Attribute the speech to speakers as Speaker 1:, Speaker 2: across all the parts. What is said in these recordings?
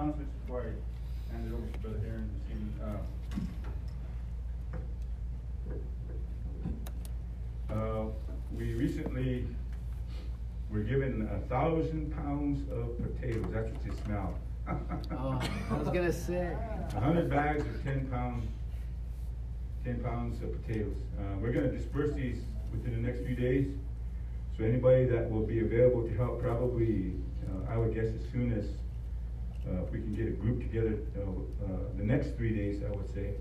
Speaker 1: few announcements before I hand it over to Brother Aaron this evening. Uh, uh, we recently were given a thousand pounds of potatoes. That's what you smell.
Speaker 2: oh, I was gonna say.
Speaker 1: A hundred bags of ten pounds, ten pounds of potatoes. Uh, we're gonna disperse these within the next few days. So anybody that will be available to help, probably, uh, I would guess as soon as uh, if we can get a group together, uh, uh, the next three days, I would say.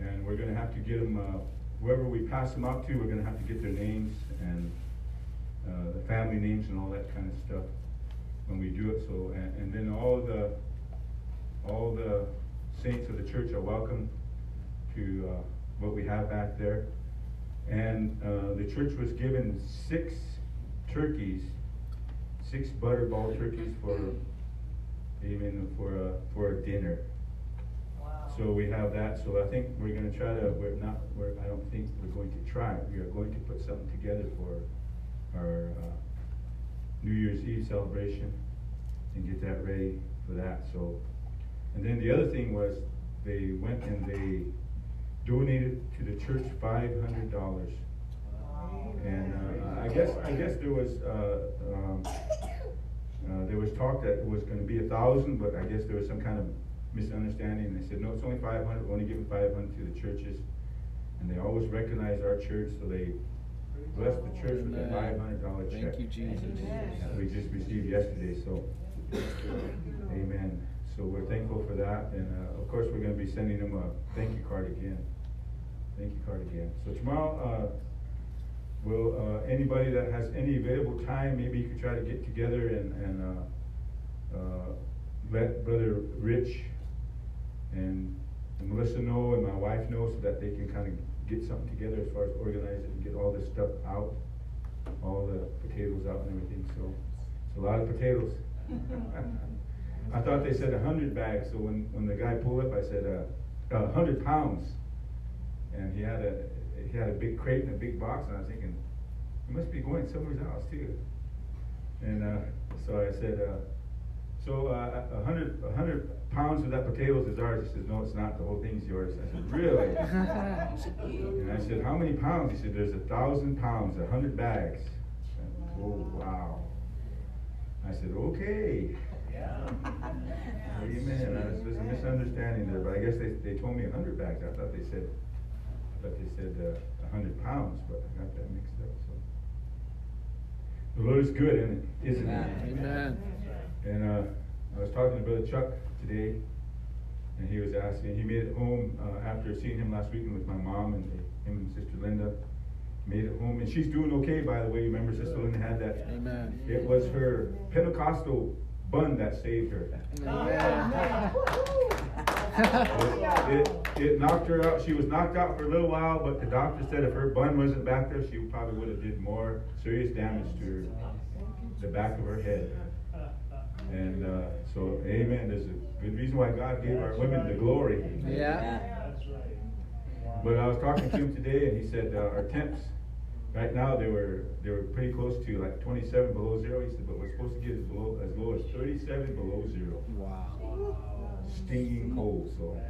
Speaker 1: And we're gonna have to get them, uh, whoever we pass them out to, we're gonna have to get their names and uh, the family names and all that kind of stuff when we do it. So, and, and then all the all the saints of the church are welcome to uh, what we have back there. And uh, the church was given six turkeys, six butterball turkeys for, amen, for a, for a dinner.
Speaker 3: Wow.
Speaker 1: So we have that. So I think we're going to try to. We're not. We're, I don't think we're going to try. We are going to put something together for our uh, New Year's Eve celebration and get that ready for that. So, and then the other thing was they went and they donated to the church five hundred dollars. And uh, I guess I guess there was uh, um, uh, there was talk that it was going to be a thousand, but I guess there was some kind of misunderstanding. They said no, it's only five hundred. We're only giving five hundred to the churches, and they always recognize our church, so they bless the church with a
Speaker 2: Amen.
Speaker 1: five hundred dollar check.
Speaker 2: Thank you, Jesus.
Speaker 1: that we just received yesterday, so, amen. So we're thankful for that, and, uh, of course, we're gonna be sending them a thank you card again. Thank you card again. So tomorrow, uh, will, uh, anybody that has any available time, maybe you could try to get together and, and, uh, uh, let Brother Rich and and Melissa know and my wife know so that they can kind of get something together as far as organize it and get all this stuff out, all the potatoes out and everything, so it's a lot of potatoes. I thought they said a hundred bags, so when, when the guy pulled up, I said, uh, a hundred pounds. And he had a, he had a big crate and a big box, and I was thinking, he must be going somewhere else too. And, uh, so I said, uh, so, uh, a hundred, a hundred pounds of that potatoes is ours. He says, no, it's not, the whole thing's yours. I said, really? And I said, how many pounds? He said, there's a thousand pounds, a hundred bags. I said, Oh, wow. I said, okay. Yeah. Amen. There's a misunderstanding there, but I guess they, they told me a hundred bags. I thought they said, I thought they said uh, a hundred pounds, but I got that mixed up, so. The Lord is good, isn't it? Isn't he?
Speaker 2: Amen.
Speaker 1: And uh, I was talking to Brother Chuck today, and he was asking. He made it home uh, after seeing him last weekend with my mom and him and Sister Linda. Made it home, and she's doing okay, by the way. Remember, Sister Linda had that.
Speaker 2: Amen.
Speaker 1: It was her Pentecostal bun that saved her. It, it knocked her out. She was knocked out for a little while, but the doctor said if her bun wasn't back there, she probably would have did more serious damage to her, the back of her head. And uh, so, amen. There's a good reason why God gave our women the glory.
Speaker 2: Yeah. That's right.
Speaker 1: But I was talking to him today, and he said uh, our temps right now they were they were pretty close to like 27 below zero. He said, but we're supposed to get as below as low as 37 below zero.
Speaker 2: Wow.
Speaker 1: Stinging cold. So,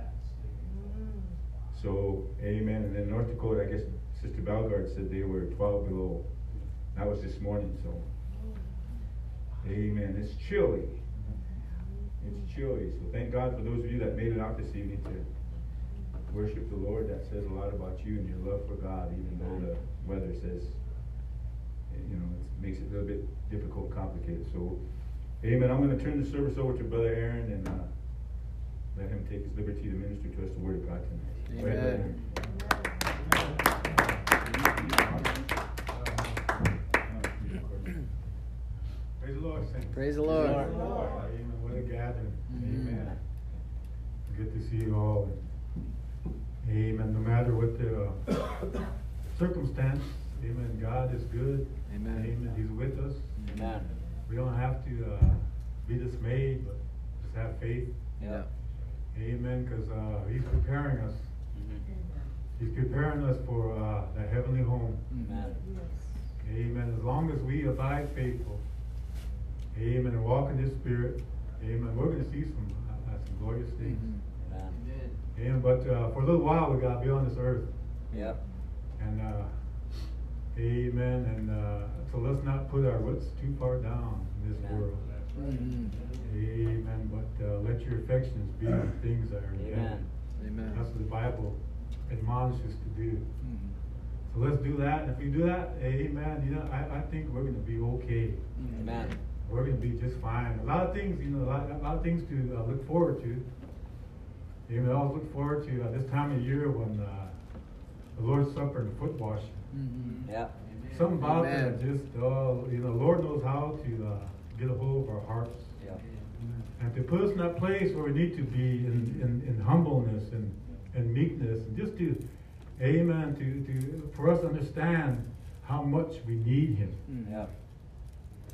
Speaker 1: so amen. And then North Dakota, I guess Sister Belgard said they were 12 below. That was this morning. So, amen. It's chilly. It's chilly. So thank God for those of you that made it out this evening to worship the Lord. That says a lot about you and your love for God, even though the weather says, you know, it makes it a little bit difficult, complicated. So, amen. I'm going to turn the service over to Brother Aaron and uh, let him take his liberty to minister to us the Word of God tonight. Go ahead, Brother
Speaker 2: Amen.
Speaker 1: Aaron. Praise the Lord, saints.
Speaker 2: Praise the Lord.
Speaker 1: Amen. What a gathering.
Speaker 2: Mhm.
Speaker 1: Amen. Good to see you all. Amen. No matter what the uh, circumstance, amen. God is good.
Speaker 2: Amen.
Speaker 1: Amen. He's with us.
Speaker 2: Amen.
Speaker 1: We don't have to uh, be dismayed, but just have faith.
Speaker 2: Yeah.
Speaker 1: Amen. Because uh, He's preparing us. He's preparing us for uh, the heavenly home.
Speaker 2: Amen.
Speaker 1: Amen. As long as we abide faithful, amen, and walk in His Spirit,
Speaker 3: Amen. We're going to see some, uh, some glorious things.
Speaker 4: Mm-hmm.
Speaker 2: Amen.
Speaker 3: Amen. But uh, for a little while, we got to be on this earth.
Speaker 4: Yep.
Speaker 3: And uh, amen. And uh, so let's not put our roots too far down in this
Speaker 4: Amen.
Speaker 3: world.
Speaker 4: Mm-hmm.
Speaker 3: Amen. But uh, let your affections be on things that are in heaven.
Speaker 4: Amen.
Speaker 2: Amen.
Speaker 3: That's what the Bible admonishes to do.
Speaker 2: Mhm.
Speaker 3: So let's do that. And if we do that, amen, you know, I, I think we're going to be okay.
Speaker 4: Amen.
Speaker 3: We're going to be just fine. A lot of things, you know, a lot, a lot of things to uh, look forward to. Amen. I always look forward to uh, this time of year when uh, the Lord's Supper and foot washing.
Speaker 2: Mhm.
Speaker 4: Yep.
Speaker 3: Something about
Speaker 2: Amen.
Speaker 3: that just, uh, you know, the Lord knows how to uh, get a hold of our hearts.
Speaker 4: Yep.
Speaker 3: And to put us in that place where we need to be in, in, in humbleness and, and meekness and just to, amen, to, to, for us to understand how much we need Him.
Speaker 2: Mhm.
Speaker 4: Yep.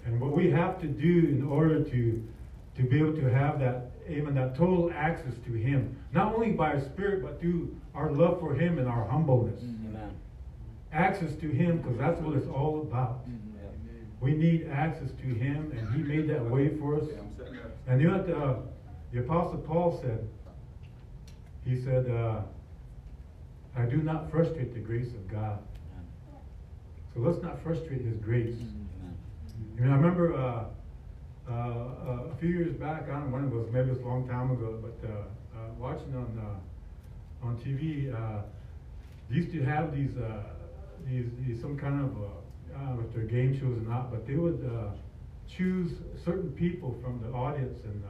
Speaker 3: And what we have to do in order to, to be able to have that, amen, that total access to Him, not only by our spirit, but through our love for Him and our humbleness.
Speaker 4: Amen.
Speaker 3: Access to Him, because that's what it's all about.
Speaker 2: Mhm.
Speaker 4: Yep.
Speaker 3: We need access to Him, and He made that way for us. And you know what uh, the Apostle Paul said? He said, uh, I do not frustrate the grace of God. So let's not frustrate His grace.
Speaker 4: Amen.
Speaker 3: You know, I remember uh, uh, uh, a few years back, I don't know when it was, maybe it was a long time ago, but uh, uh, watching on uh, on TV, uh, they used to have these, uh, these, these some kind of, uh, I don't know if they're game shows or not, but they would uh, choose certain people from the audience and uh,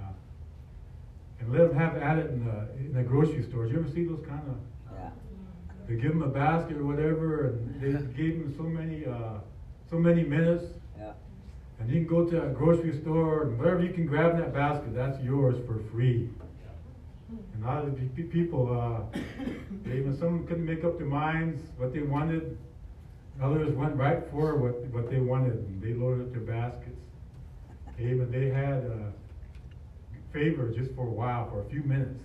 Speaker 3: and let them have at it in the, in the grocery stores. You ever see those kind of?
Speaker 4: Yeah.
Speaker 3: They give them a basket or whatever, and they gave them so many, uh, so many minutes.
Speaker 4: Yeah.
Speaker 3: And you can go to a grocery store and whatever you can grab in that basket, that's yours for free. And a lot of the people, uh, they, even some couldn't make up their minds what they wanted. Others went right for what, what they wanted and they loaded up their baskets. Even they had uh, favor just for a while, for a few minutes.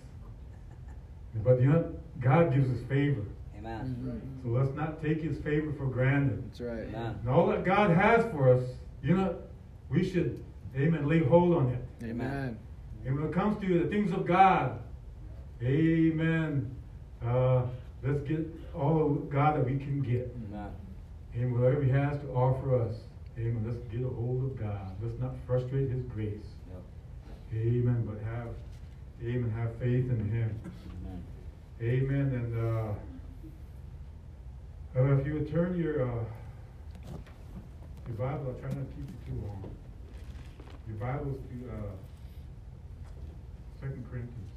Speaker 3: But you know, God gives us favor.
Speaker 4: Amen.
Speaker 2: Mhm.
Speaker 3: So let's not take His favor for granted.
Speaker 2: That's right.
Speaker 4: Amen.
Speaker 3: And all that God has for us, you know, we should, amen, lay hold on it.
Speaker 2: Amen.
Speaker 3: And when it comes to the things of God, amen, uh, let's get all of God that we can get.
Speaker 4: Amen.
Speaker 3: And whatever He has to offer us, amen, let's get a hold of God. Let's not frustrate His grace.
Speaker 4: Yep.
Speaker 3: Amen, but have, amen, have faith in Him.
Speaker 4: Amen.
Speaker 3: Amen. And uh, uh, if you would turn your uh, your Bible, I'll try not to keep you too long. Your Bibles to uh, Second Corinthians.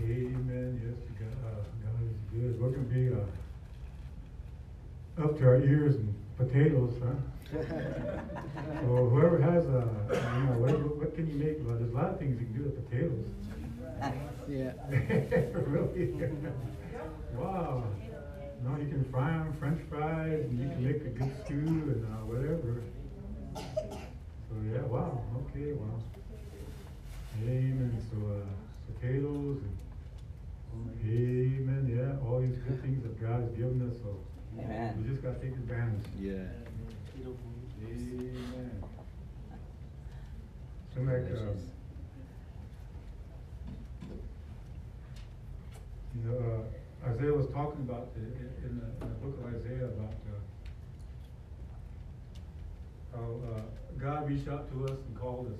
Speaker 3: Amen. Yes, God, uh, God is good. We're going to be uh, up to our ears in potatoes, huh? So whoever has a, you know, what, what can you make? Well, there's a lot of things you can do with potatoes.
Speaker 2: Yeah.
Speaker 3: really? wow. No, you can fry them, French fries, and you can make a good stew and uh, whatever. So yeah, wow. Okay, wow. Amen. So uh, potatoes and amen. Yeah, all these good things that God has given us. So
Speaker 4: Amen.
Speaker 3: we just gotta take advantage.
Speaker 2: Yeah.
Speaker 3: Amen. So like,
Speaker 4: Delicious.
Speaker 3: you know, uh, Isaiah was talking about the, in the, in the book of Isaiah about uh, how uh, God reached out to us and called us.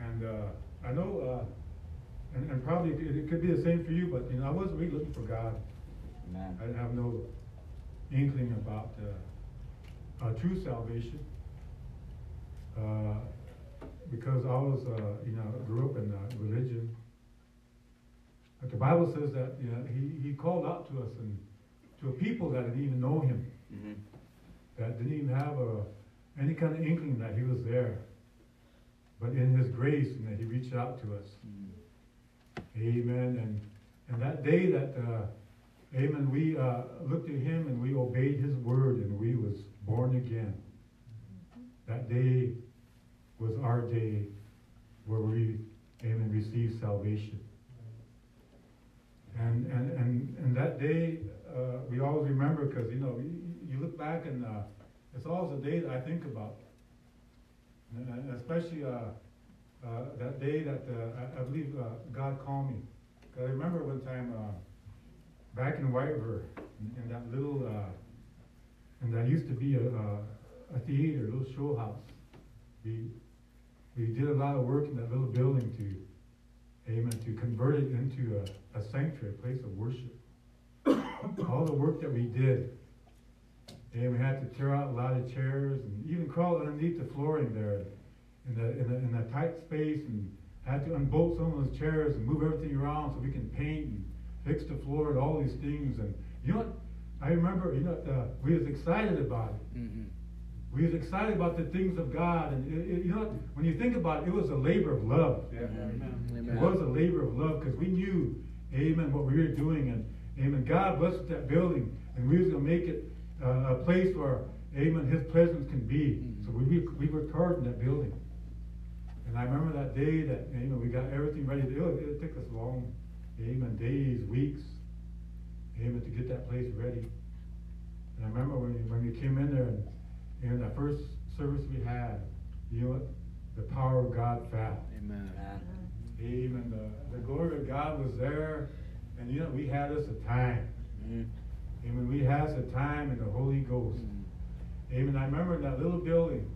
Speaker 3: And uh, I know, uh, and, and probably it, it could be the same for you, but you know, I wasn't really looking for God.
Speaker 4: Amen.
Speaker 3: I didn't have no inkling about uh, uh, true salvation uh, because I was, uh, you know, grew up in uh, religion. But the Bible says that you know, he, he called out to us and to a people that didn't even know him,
Speaker 4: Mhm.
Speaker 3: that didn't even have a, any kind of inkling that he was there. But in his grace, you know, he reached out to us. Amen. And and that day that uh, Amen, we uh, looked at him and we obeyed his word and we was born again. That day was our day where we Amen received salvation. And and and, and that day uh, we always remember, cause you know, you, you look back and, uh, it's always a day that I think about. And, especially, uh, uh, that day that, uh, I, I believe, God called me. 'Cause I remember one time, back in White River, in, in that little, uh, and there used to be a, a, a theater, a little show house. We, we did a lot of work in that little building to, amen, to convert it into a, a sanctuary, a place of worship. All the work that we did, and we had to tear out a lot of chairs and even crawl underneath the flooring there in the, in the, in a tight space and had to unbolt some of those chairs and move everything around so we can paint and fix the floor and all these things. And you know what? I remember, you know, uh, we was excited about it.
Speaker 2: Mm-hmm.
Speaker 3: We was excited about the things of God, and it, it, you know what? When you think about it, it was a labor of love.
Speaker 4: Yeah.
Speaker 2: Amen.
Speaker 3: It was a labor of love because we knew, Amen, what we were doing, and Amen. God blessed that building, and we was gonna make it uh, a place where, Amen, His presence can be.
Speaker 2: Mhm.
Speaker 3: So we we worked hard in that building, and I remember that day that Amen, we got everything ready. It, it took us long, Amen, days, weeks, Amen, to get that place ready. And I remember when we, when we came in there and, and that first service we had, you know what? The power of God fell.
Speaker 2: Amen.
Speaker 4: Amen.
Speaker 3: Amen. The, the glory of God was there, and you know we had us a time. Amen. We had us a time in the Holy Ghost.
Speaker 2: Mhm.
Speaker 3: Amen. I remember that little building,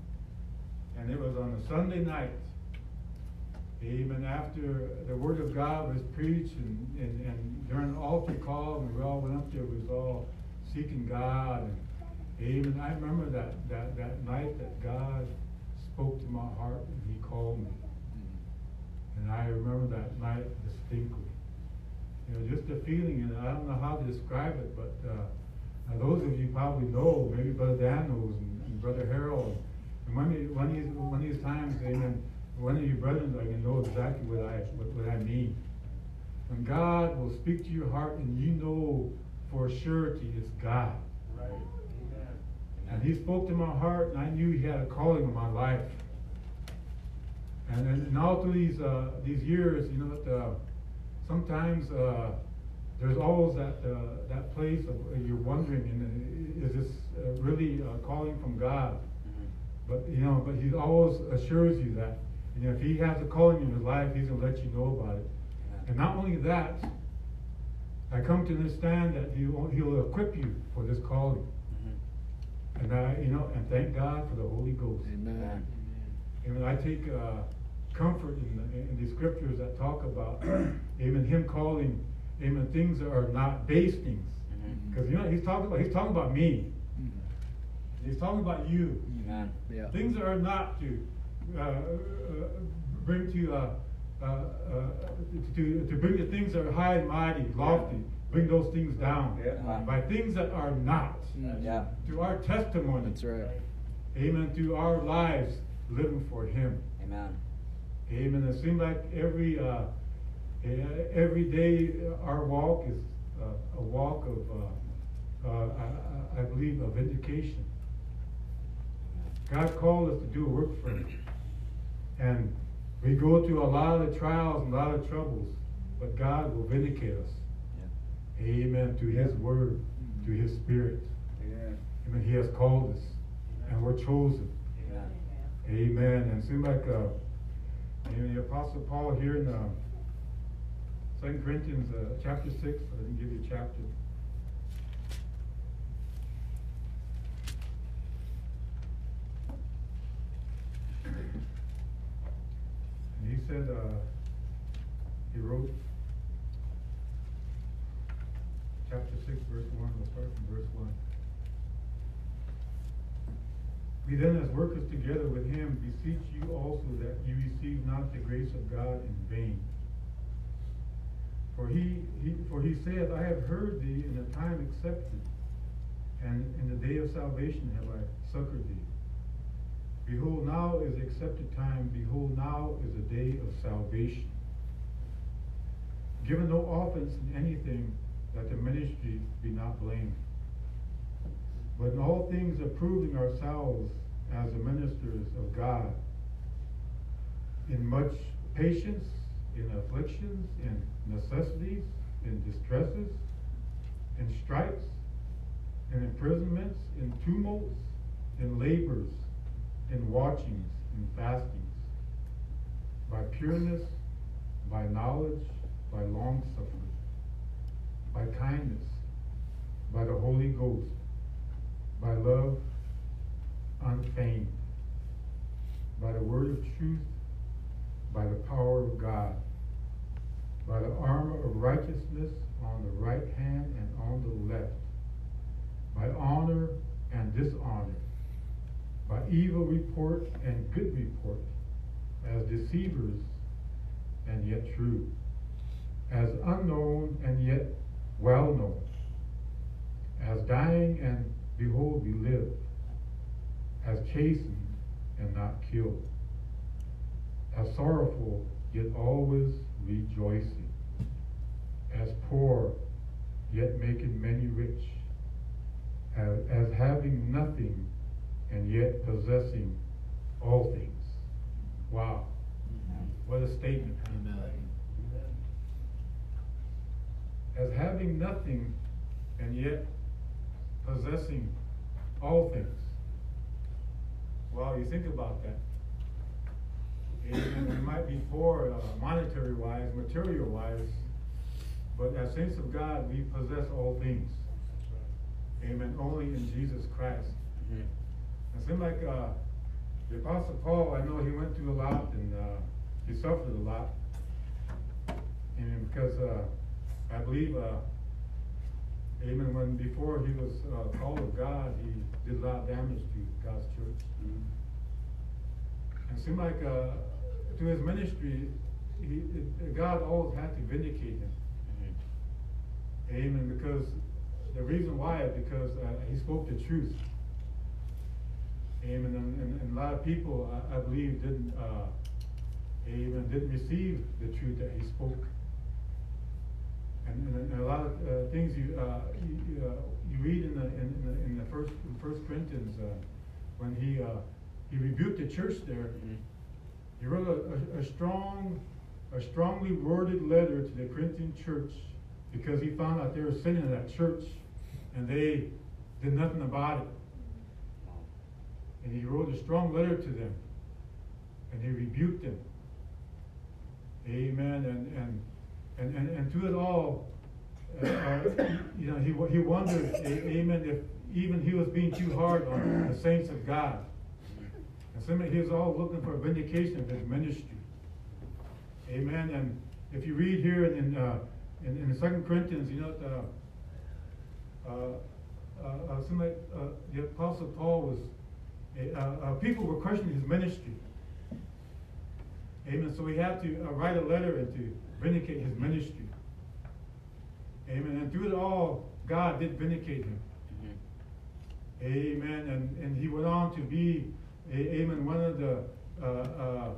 Speaker 3: and it was on a Sunday night. Amen. After the Word of God was preached, and, and, and during the altar call, and we all went up there, we was all seeking God. And, amen. I remember that, that, that night that God spoke to my heart and He called me.
Speaker 2: Mhm.
Speaker 3: And I remember that night distinctly. You know, just the feeling, and I don't know how to describe it, but uh, those of you probably know, maybe Brother Dan knows, and, and Brother Harold. And one of, these- one of these, one of these times, amen, one of you brothers I can know exactly what I, what, what I mean. When God will speak to your heart and you know for surety it's God.
Speaker 1: Right.
Speaker 3: And he spoke to my heart, and I knew he had a calling on my life. And, and, and all through these uh, these years, you know, what, uh, sometimes uh, there's always that uh, that place of uh, you're wondering, and uh, is this uh, really a calling from God?
Speaker 4: Mhm.
Speaker 3: But you know, but he always assures you that, you know, if he has a calling in his life, he's gonna let you know about it. And not only that, I come to understand that he will, he'll equip you for this calling.
Speaker 4: Mhm.
Speaker 3: And I, you know, and thank God for the Holy Ghost.
Speaker 2: Amen.
Speaker 3: And I take uh, comfort in the, in the scriptures that talk about, even him calling, even things that are not base things.
Speaker 4: Mhm.
Speaker 3: Because you know he's talking about he's talking about me.
Speaker 2: Mhm.
Speaker 3: He's talking about you.
Speaker 4: Amen.
Speaker 2: Yeah.
Speaker 3: Things that are not to uh, bring to uh, uh, uh, to to bring the things that are high and mighty, lofty. Bring those things down
Speaker 1: Yeah.
Speaker 3: by things that are not.
Speaker 2: Mhm.
Speaker 4: Yeah.
Speaker 3: To our testimony.
Speaker 2: That's right.
Speaker 3: Amen. To our lives living for Him.
Speaker 4: Amen.
Speaker 3: Amen. It seems like every uh, every day uh, our walk is uh, a walk of, uh, uh, I, I- I believe, of vindication. God called us to do a work for Him, and we go through a lot of trials and a lot of troubles, but God will vindicate us.
Speaker 4: Yeah.
Speaker 3: Amen. Through His Word, through His Spirit.
Speaker 1: Yeah.
Speaker 3: Amen. He has called us, and we're chosen.
Speaker 4: Amen.
Speaker 3: Amen. And it seems like uh, the Apostle Paul here in uh, 2 Corinthians uh, chapter 6, I didn't give you a chapter. He said, uh, he wrote, chapter 6, verse 1, we'll start from verse 1. We then, as workers together with him, beseech you also that you receive not the grace of God in vain. For he, he, for he saith, I have heard thee in a time accepted, and in the day of salvation have I succored thee. Behold, now is accepted time, behold, now is the day of salvation. Given no offense in anything, that the ministry be not blamed. But in all things approving ourselves as the ministers of God, in much patience, in afflictions, in necessities, in distresses, in stripes, in imprisonments, in tumults, in labors, in watchings, in fastings, by pureness, by knowledge, by long suffering, by kindness, by the Holy Ghost, by love unfeigned, by the word of truth, by the power of God, by the armor of righteousness on the right hand and on the left, by honor and dishonor, by evil report and good report, as deceivers and yet true, as unknown and yet well known, as dying and behold we live, as chastened and not killed, as sorrowful yet always rejoicing, as poor yet making many rich, as, as having nothing and yet possessing all things. Wow. What a statement.
Speaker 2: Amen.
Speaker 3: As having nothing and yet possessing all things. Wow, you think about that. And we might be poor uh, monetary wise, material wise, but as saints of God, we possess all things. Amen. Only in Jesus Christ.
Speaker 4: Mhm.
Speaker 3: It seemed like uh, the Apostle Paul, I know he went through a lot and uh, he suffered a lot. And because uh, I believe, uh, amen, when before he was uh, called of God, he did a lot of damage to God's church.
Speaker 4: Mhm.
Speaker 3: And it seemed like uh, to his ministry, he, it, God always had to vindicate him.
Speaker 4: Mhm.
Speaker 3: Amen. Because the reason why is because uh, he spoke the truth. Amen. And, and, and a lot of people, I, I believe, didn't, uh, amen, didn't receive the truth that he spoke. And, and, and a lot of uh, things you, uh, you, uh, you read in the, in, in the, in the first, in First Corinthians, uh, when he, uh, he rebuked the church there,
Speaker 4: Mhm.
Speaker 3: he wrote a, a, a strong, a strongly worded letter to the Corinthian church because he found out they were sinning in that church and they did nothing about it. And he wrote a strong letter to them and he rebuked them. Amen. And, and, and, and, and through it all, uh, uh, you know, he, he wondered, amen, if even he was being too hard on the saints of God. And somebody, he was all looking for a vindication of his ministry. Amen. And if you read here in, uh, in, in Second Corinthians, you know, uh, uh, uh, uh, uh, the Apostle Paul was, uh, uh, people were questioning his ministry. Amen. So he had to uh, write a letter and to vindicate his ministry. Amen. And through it all, God did vindicate him. Amen. And, and he went on to be, amen, one of the uh, uh,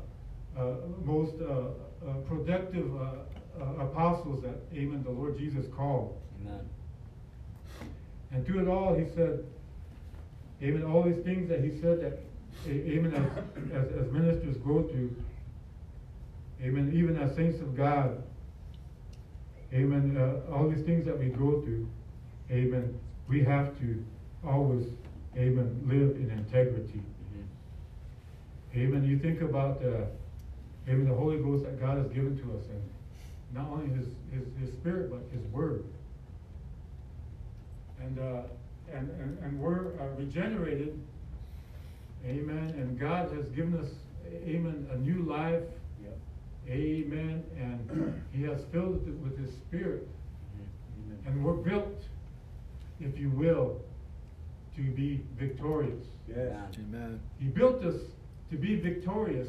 Speaker 3: uh, most uh, uh, productive uh, uh, apostles that, amen, the Lord Jesus called.
Speaker 4: Amen.
Speaker 3: And through it all, he said, amen, all these things that he said that, amen, as, as, as ministers go through, amen, even as saints of God, amen, uh, all these things that we go through, amen, we have to always, amen, live in integrity.
Speaker 4: Mhm.
Speaker 3: Amen. You think about uh, amen, the Holy Ghost that God has given to us, and not only His His, his Spirit, but His Word. And uh, and, and and we're uh, regenerated. Amen. And God has given us, Amen, a new life.
Speaker 4: Yep.
Speaker 3: Amen. And He has filled it with His Spirit,
Speaker 4: Mhm.
Speaker 3: and we're built, if you will, to be victorious.
Speaker 1: Yes.
Speaker 2: Amen.
Speaker 3: He built us to be victorious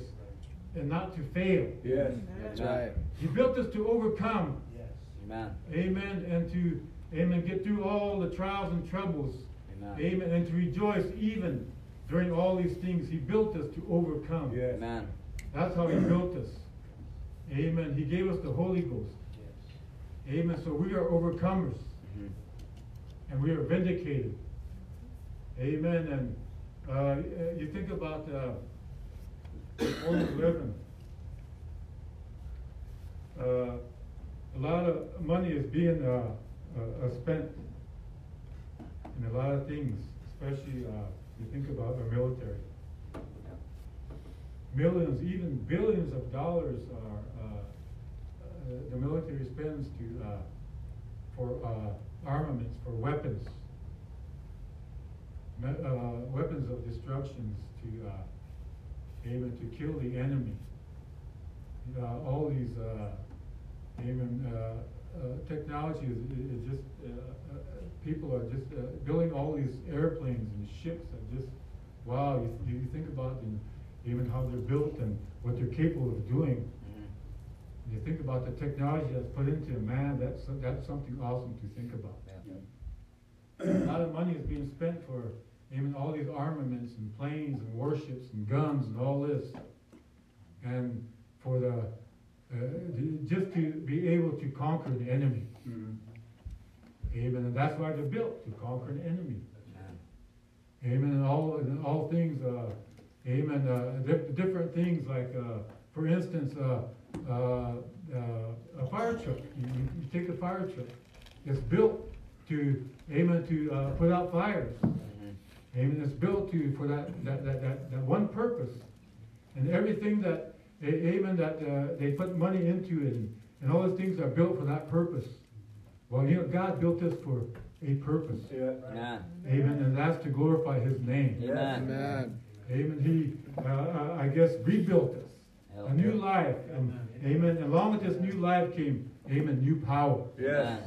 Speaker 3: and not to fail.
Speaker 1: Yes.
Speaker 2: That's right.
Speaker 3: He built us to overcome, Yes.
Speaker 4: Amen.
Speaker 3: amen, and to, amen, get through all the trials and troubles,
Speaker 4: Amen.
Speaker 3: amen, and to rejoice even during all these things. He built us to overcome.
Speaker 1: Yes.
Speaker 4: Amen.
Speaker 3: That's how He built us. Amen. He gave us the Holy Ghost. Yes. Amen. So we are overcomers
Speaker 4: Mhm.
Speaker 3: and we are vindicated. Amen. And uh, you think about uh, Romans 11. Uh, a lot of money is being uh, uh, uh, spent in a lot of things, especially, uh, you think about our military. Millions, even billions of dollars are, uh, uh, the military spends to, uh, for, uh, armaments, for weapons. Me- uh, weapons of destructions to, uh, aim to kill the enemy. Uh, all these, uh, even, technology is, is just, uh, uh, uh, people are just, uh, building all these airplanes and ships that just, wow, you, you think about them, even how they're built and what they're capable of doing.
Speaker 4: Mhm.
Speaker 3: You think about the technology that's put into a man, that's, that's something awesome to think about.
Speaker 4: Yeah.
Speaker 3: A lot of money is being spent for even all these armaments and planes and warships and guns and all this. And for uh, the- just to be able to conquer the enemy. Amen. And that's why they're built, to conquer an enemy.
Speaker 4: Amen.
Speaker 3: Amen. And all, and all things, uh, amen, uh, di- different things like, uh, for instance, uh, uh, uh, a fire truck. You, you you take a fire truck. It's built to, amen, to, uh, put out fires.
Speaker 4: Mhm.
Speaker 3: Amen. It's built to, for that, that, that, that, that one purpose. And everything that, a- amen, that, uh, they put money into it and, and all those things are built for that purpose. Well, you know, God built this for a purpose.
Speaker 4: Amen.
Speaker 3: Amen. And that's to glorify His name.
Speaker 4: Amen.
Speaker 2: Amen.
Speaker 3: Amen. He, uh, uh, I guess, rebuilt us. A new life. And, amen. And along with this new life came, amen, new power.
Speaker 4: Yes.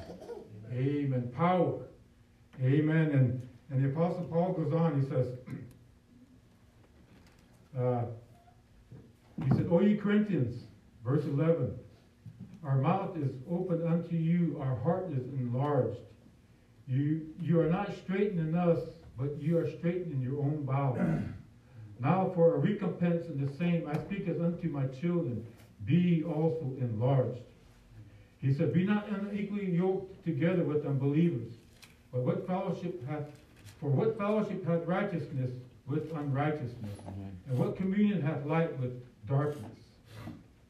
Speaker 3: Amen. Power. Amen. And, and the Apostle Paul goes on, he says, uh, he said, O ye Corinthians, verse 11, our mouth is open unto you, our heart is enlarged. You, you are not straitening us, but you are straitening your own bowels. now for a recompense in the same, I speak as unto my children, be also enlarged. He said, Be not unequally yoked together with unbelievers. But what fellowship hath, for what fellowship hath righteousness with unrighteousness?
Speaker 4: Mhm.
Speaker 3: And what communion hath light with darkness?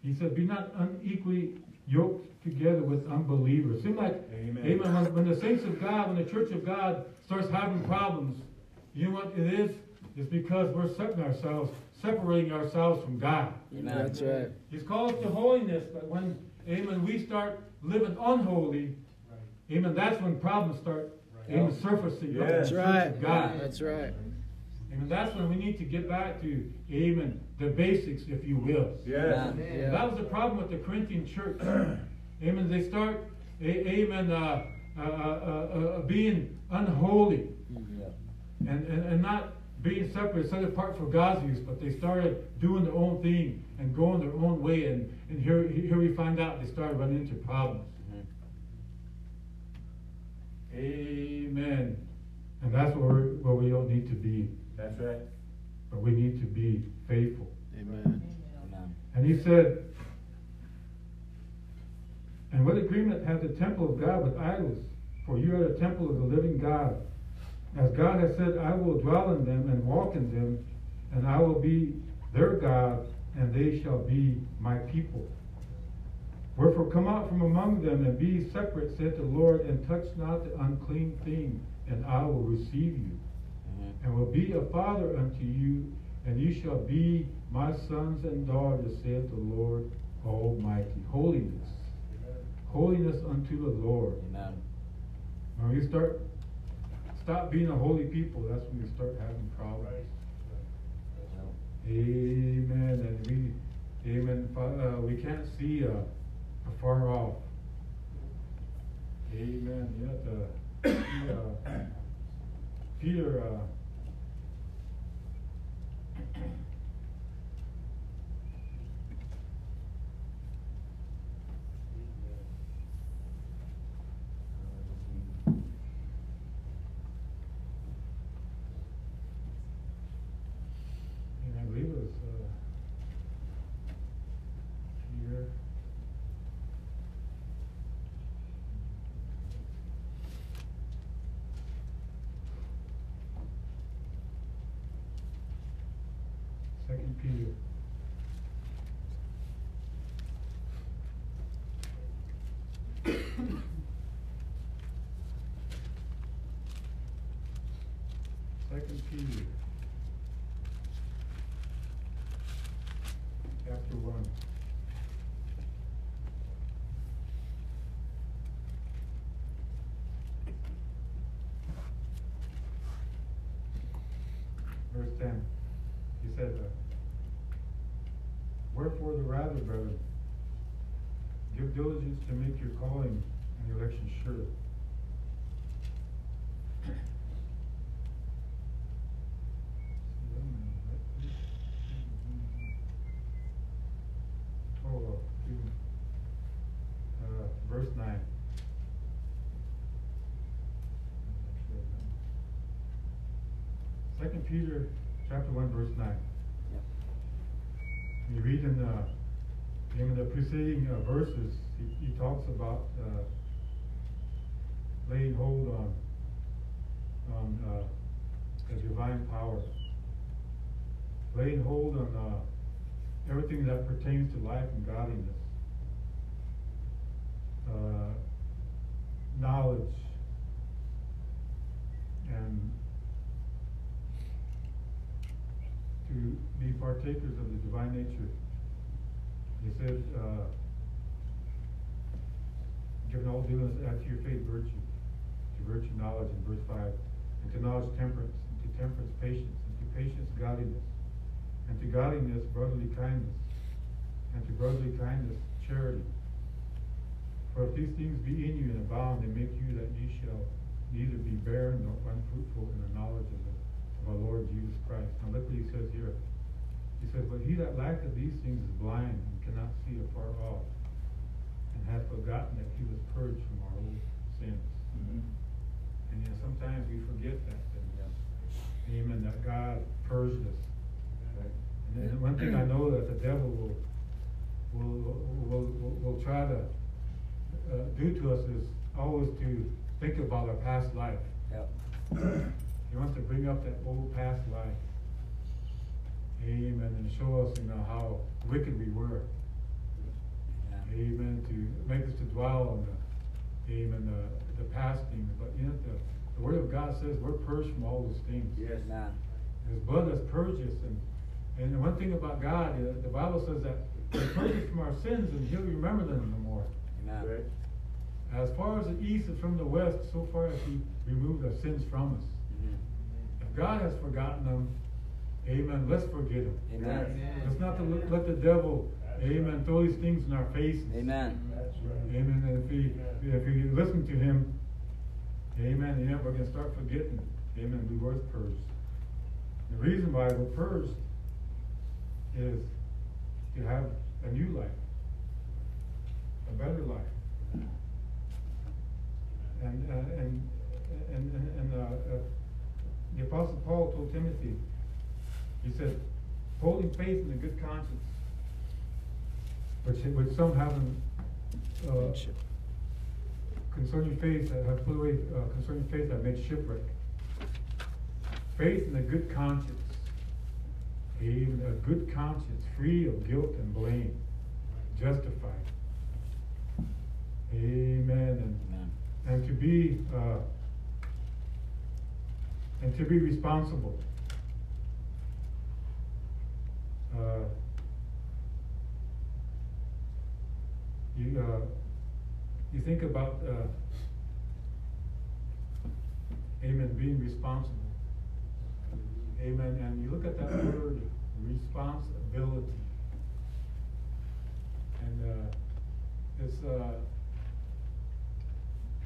Speaker 3: He said, Be not unequally yoked together with unbelievers. Seems like,
Speaker 1: Amen.
Speaker 3: amen, when, when the saints of God, when the church of God starts having problems, you know what it is? It's because we're separating ourselves, separating ourselves from God.
Speaker 4: Amen.
Speaker 2: That's right.
Speaker 3: He's called to holiness, but when, amen, we start living unholy, amen, that's when problems start, amen, surfacing up
Speaker 1: Yes.
Speaker 2: That's right.
Speaker 3: God.
Speaker 2: That's right.
Speaker 3: Amen, that's when we need to get back to, amen, the basics, if you will.
Speaker 1: Yes.
Speaker 2: Yeah.
Speaker 3: That was the problem with the Corinthian church. amen, they start, a- amen, uh, uh, uh, uh, uh, being unholy
Speaker 4: Yeah.
Speaker 3: and, and, and not being separate, set apart for God's use, but they started doing their own thing and going their own way, and, and here, here we find out they started running into problems.
Speaker 4: Mhm.
Speaker 3: Amen. And that's where, we're- where we don't need to be,
Speaker 1: That's right.
Speaker 3: but we need to be faithful.
Speaker 2: Amen.
Speaker 4: Amen.
Speaker 3: And he said, And what agreement hath the temple of God with idols? For you are the temple of the living God. As God has said, I will dwell in them and walk in them, and I will be their God, and they shall be my people. Wherefore come out from among them and be separate, said the Lord, and touch not the unclean thing, and I will receive you. And will be a father unto you, and you shall be my sons and daughters, saith the Lord Almighty. Holiness. Holiness unto the Lord.
Speaker 4: Amen.
Speaker 3: When you start, stop being a holy people, that's when you start having problems.
Speaker 4: Yeah.
Speaker 3: Amen. And we, amen. Uh, we can't see uh, afar off. Amen. Yet, uh, he, uh, Peter. Uh, Thank you. Wherefore the rather, brethren, give diligence to make your calling and election sure. Oh, uh, excuse me. Uh, verse nine. Second Peter, chapter one, verse nine.
Speaker 4: Yep.
Speaker 3: You read in the, in the preceding uh, verses, he, he talks about, uh, laying hold on, on, uh, the divine power. Laying hold on, uh, everything that pertains to life and godliness. Uh, knowledge. And to be partakers of the divine nature. He said, uh, giving all diligence, add to your faith virtue, to virtue knowledge in verse five, and to knowledge temperance, and to temperance patience, and to patience godliness, and to godliness brotherly kindness, and to brotherly kindness charity. For if these things be in you and abound, they make you that ye shall neither be barren nor unfruitful in the knowledge of the of our Lord Jesus Christ. Now look what he says here. He says, But he that lacketh these things is blind and cannot see afar off, and hath forgotten that he was purged from our old sins.
Speaker 1: Mhm.
Speaker 3: And you know, sometimes we forget that, that, amen, that God purged us.
Speaker 1: Right.
Speaker 3: And then one thing I know that the devil will, will, will, will, will try to, uh, do to us is always to think about our past life.
Speaker 4: Yep.
Speaker 3: He wants to bring up that old past life. Amen. And show us, you know, how wicked we were.
Speaker 4: Yeah.
Speaker 3: Amen. To make us to dwell on the, amen, the, the past things. But you know, the, the word of God says we're purged from all those things.
Speaker 1: Yes.
Speaker 4: Amen.
Speaker 3: His blood has purged us. And, and the one thing about God, uh, the Bible says that He purged us from our sins and He'll remember them no more.
Speaker 4: Amen.
Speaker 1: Right.
Speaker 3: As far as the east is from the west, so far as He removed our sins from us.
Speaker 4: Mhm.
Speaker 3: If God has forgotten them, amen, let's forget him.
Speaker 4: Amen.
Speaker 3: Let's not to let, let the devil, amen, throw these things in our faces.
Speaker 4: Amen.
Speaker 1: That's right.
Speaker 3: Amen. And if we, if we listen to him, amen, yeah, we're gonna start forgetting, amen, we were purged. The reason why we're purged is to have a new life, a better life. And, uh, and, and, and, and, uh, uh, the apostle Paul told Timothy, he said, holding faith in a good conscience, which, which some haven't, uh, concerning faith, that have put away, uh, concerning faith that made shipwreck. Faith in a good conscience, even a good conscience, free of guilt and blame, justified. Amen, and,
Speaker 4: Amen.
Speaker 3: and to be, uh, and to be responsible. Uh, you, uh, you think about, uh, amen, being responsible. Amen, and you look at that word, responsibility. And, uh, it's, uh,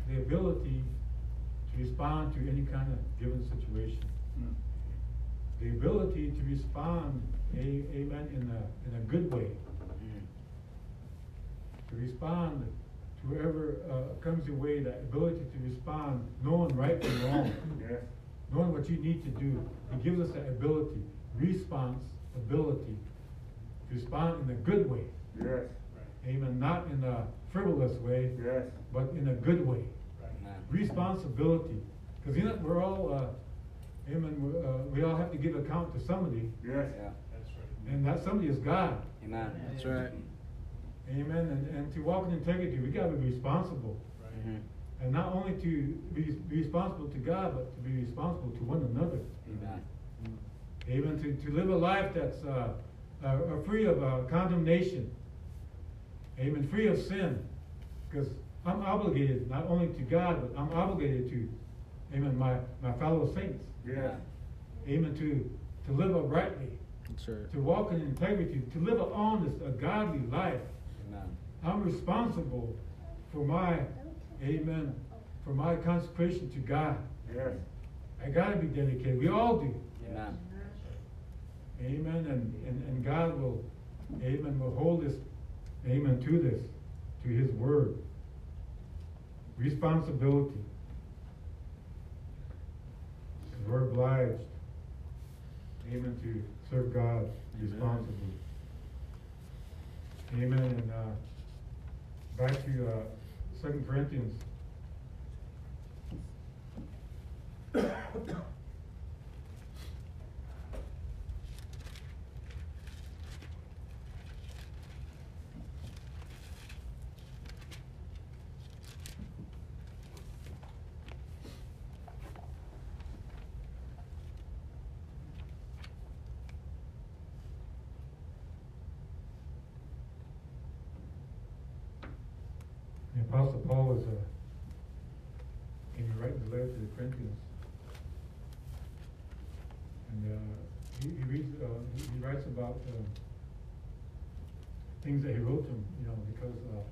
Speaker 3: the ability to respond to any kind of given situation.
Speaker 1: Mm.
Speaker 3: The ability to respond, a, amen, in a, in a good way.
Speaker 4: Mhm.
Speaker 3: To respond to whoever, uh, comes your way, that ability to respond, knowing right from wrong.
Speaker 1: Yes.
Speaker 3: knowing what you need to do. He gives us that ability, response ability to respond in a good way.
Speaker 1: Yes.
Speaker 3: Amen. Not in a frivolous way,
Speaker 1: Yes.
Speaker 3: but in a good way.
Speaker 4: Amen.
Speaker 3: Responsibility. Because you know, we're all, uh, amen, we, uh, we all have to give account to somebody,
Speaker 1: Yes.
Speaker 4: Yeah. That's right.
Speaker 3: and that somebody is God.
Speaker 4: Amen.
Speaker 2: That's right.
Speaker 3: Amen. And, and to walk in integrity, we gotta be responsible.
Speaker 4: Mhm.
Speaker 3: And not only to be, be responsible to God, but to be responsible to one another.
Speaker 4: Amen.
Speaker 3: Amen. To, to live a life that's uh, uh, uh, free of uh, condemnation. Amen. Free of sin. Because I'm obligated not only to God, but I'm obligated to, amen, my, my fellow saints.
Speaker 1: Yes.
Speaker 3: Amen. To, to live uprightly,
Speaker 4: right.
Speaker 3: to walk in integrity, to live an honest, a godly life.
Speaker 4: Amen.
Speaker 3: I'm responsible for my, amen, for my consecration to God.
Speaker 1: Yes.
Speaker 3: I gotta be dedicated. We all do.
Speaker 4: Amen.
Speaker 3: Amen. And, and, and God will, amen, will hold us, amen, to this, to his word. Responsibility. We're obliged, amen, to serve God responsibly. Amen. And uh, back to uh, Second Corinthians. The Apostle Paul was, uh, in writing the letter to the Corinthians. And, uh, he, he reads, uh, he, writes about, uh, things that he wrote to them, you know, because, uh,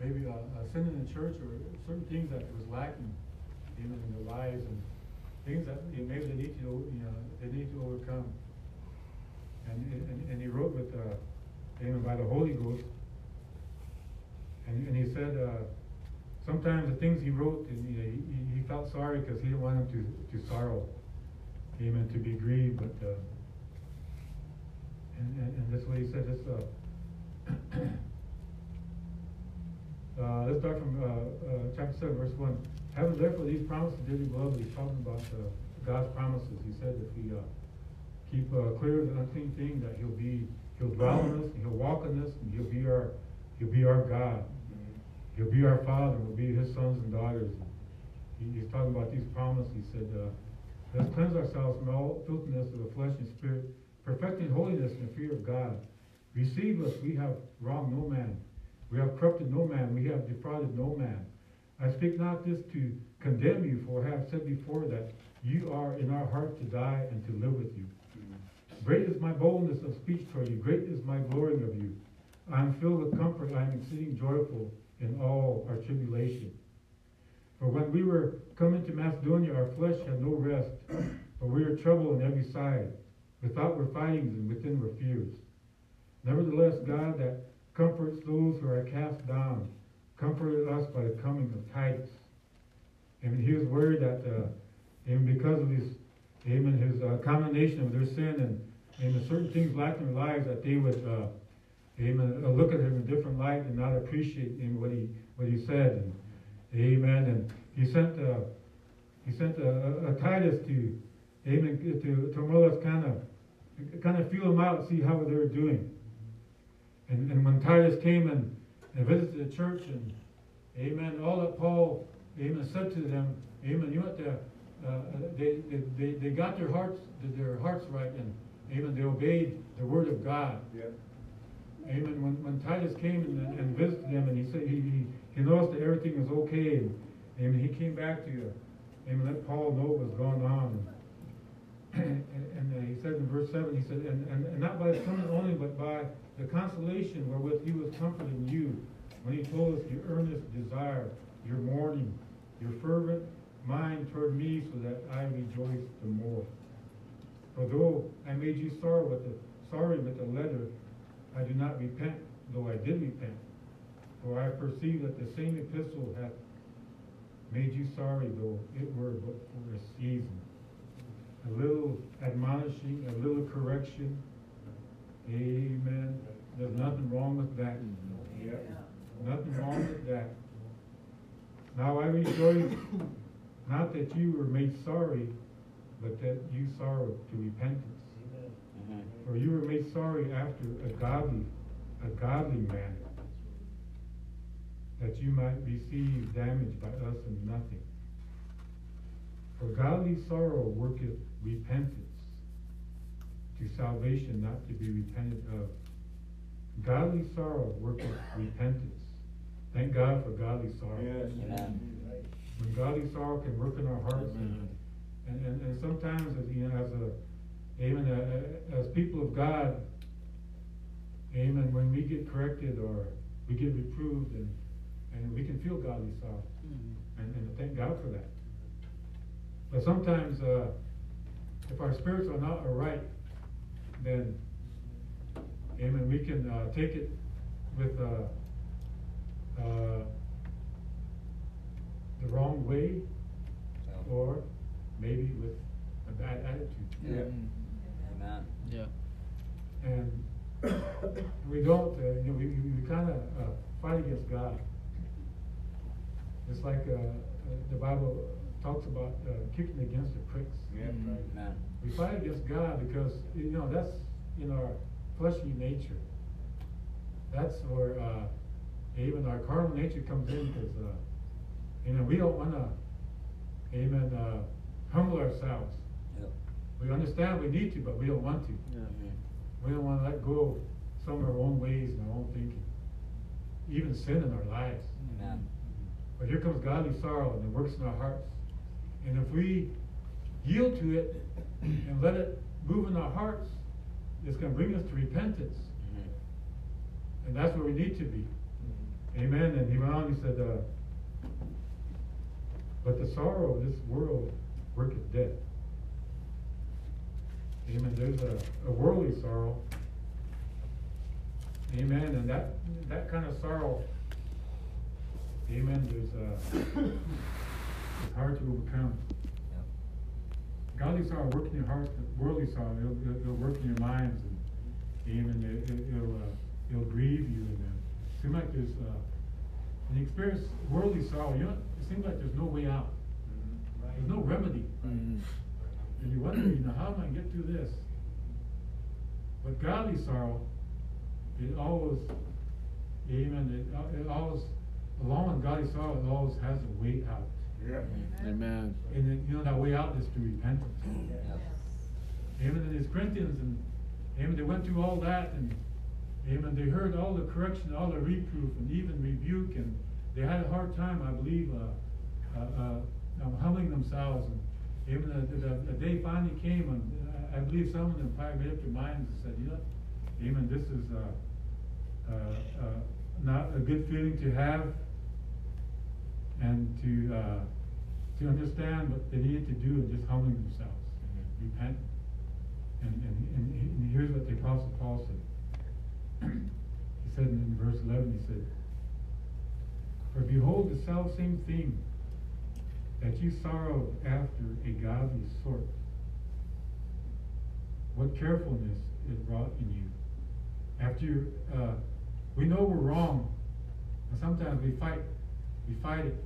Speaker 3: maybe, a, uh, sin in the church or certain things that was lacking, even in their lives and things that, you know, maybe they need to, you know, they need to overcome. And, and, and he wrote with, uh, by the Holy Ghost, and, and he said, uh, sometimes the things he wrote, and, he, he felt sorry because he didn't want them to, to sorrow, amen, to be grieved, but, uh, and, and, and that's what he said, this, uh, uh, let's start from, uh, uh, chapter seven, verse one. Having therefore these promises, dearly beloved, he's talking about, uh, God's promises. He said if we, keep, clear of the unclean thing, that he'll be, he'll dwell in us, and he'll walk in us, and he'll be our, he'll be our God. He'll be our Father, we'll be His sons and daughters. He, he's talking about these promises. He said, uh, let's cleanse ourselves from all filthiness of the flesh and spirit, perfecting holiness in the fear of God. Receive us, we have wronged no man. We have corrupted no man, we have defrauded no man. I speak not this to condemn you, for I have said before that you are in our heart to die and to live with you. Great is my boldness of speech toward you, great is my glorying of you. I am filled with comfort, I am exceeding joyful in all our tribulation. For when we were coming to Macedonia, our flesh had no rest, but we were troubled on every side. Without were fightings, and within were fears. Nevertheless, God that comforts those who are cast down, comforted us by the coming of Titus. And his word that, uh, and because of his, amen, his uh, condemnation of their sin and, and the certain things lacking in their lives, that they would, uh, amen, uh, look at him in a different light and not appreciate him, what he, what he said. And, amen. And he sent, uh, he sent a, a Titus to, amen, to, to more kind of, kind of feel them out, see how they're doing. And, and when Titus came and, and visited the church and, amen, all that Paul, amen, said to them, amen, you what, the, uh, they, they, they, they got their hearts, their hearts right and, amen, they obeyed the word of God.
Speaker 1: Yeah.
Speaker 3: Amen. When, when Titus came and, and visited them, and he said he, he, he noticed that everything was okay, and, he came back to you, and let Paul know what was going on. And, and, he said in verse seven, he said, and, and, and not by coming only, but by the consolation wherewith he was comforting you, when he told us your earnest desire, your mourning, your fervent mind toward me, so that I rejoice the more. For though I made you sorrow with the sorry with the letter, I do not repent, though I did repent. For I perceive that the same epistle hath made you sorry, though it were but for a season. A little admonishing, a little correction. Amen. There's nothing wrong with that.
Speaker 1: Yeah.
Speaker 3: Nothing wrong with that. Now I rejoice, not that you were made sorry, but that you sorrowed to repentance. For you were made sorry after a godly, a godly manner, that you might receive damage by us in nothing. For godly sorrow worketh repentance to salvation not to be repented of. Godly sorrow worketh repentance. Thank God for godly sorrow.
Speaker 4: Amen.
Speaker 3: When godly sorrow can work in our hearts and, and, and, and sometimes as, you know, as a, amen, uh, uh, as people of God, amen, when we get corrected or we get reproved and, and we can feel godly sorrow. And, and thank God for that. But sometimes, uh, if our spirits are not right, then, amen, we can, uh, take it with, uh, uh, the wrong way or maybe with a bad attitude.
Speaker 4: Yeah. Amen.
Speaker 2: Yeah.
Speaker 3: And we don't, uh, you know, we, we, we kinda, uh, fight against God. It's like, uh, uh, the Bible talks about, uh, kicking against the pricks.
Speaker 4: Yeah, Amen.
Speaker 3: We fight against God because, you know, that's in our fleshly nature. That's where, uh, even our carnal nature comes in, cause, uh, you know, we don't wanna, amen, uh, humble ourselves. We understand we need to, but we don't want to.
Speaker 4: Mhm.
Speaker 3: We don't wanna let go of some of our own ways and our own thinking, even sin in our lives.
Speaker 4: Amen.
Speaker 3: But here comes godly sorrow and it works in our hearts. And if we yield to it and let it move in our hearts, it's gonna bring us to repentance.
Speaker 4: Mhm.
Speaker 3: And that's where we need to be. Amen. And he went on, he said, uh, but the sorrow of this world worketh death. Amen. There's a, a worldly sorrow. Amen. And that, that kind of sorrow, amen, there's a, it's hard to overcome. Godly sorrow work in your heart, worldly sorrow, it'll, it'll, it'll work in your minds and amen, it, it, it'll, uh, it'll grieve you and, uh, seem like there's, uh, when you experience worldly sorrow, you know, it seems like there's no way out. There's no remedy.
Speaker 2: Mhm.
Speaker 3: And you wonder, you know, how am I gonna get through this? But godly sorrow, it always, amen, it, it always, along with godly sorrow, it always has a way out. Yeah.
Speaker 2: Amen.
Speaker 3: And then, you know, that way out is through repentance.
Speaker 4: Yep.
Speaker 3: Amen, and these Corinthians, and, amen, they went through all that, and, amen, they heard all the correction, all the reproof, and even rebuke, and they had a hard time, I believe, uh, uh, uh, um, humbling themselves, and even the, the, the day finally came, and I, I believe some of them probably made up their minds and said, you know, amen, this is, uh, uh, uh, not a good feeling to have, and to, uh, to understand what they needed to do and just humbling themselves,
Speaker 4: Mhm.
Speaker 3: repent. And, and, and, and here's what the apostle Paul said. he said in verse eleven, he said, For behold, the self same thing that you sorrow after a godly sort, what carefulness it wrought in you. After you, uh, we know we're wrong, and sometimes we fight, we fight it.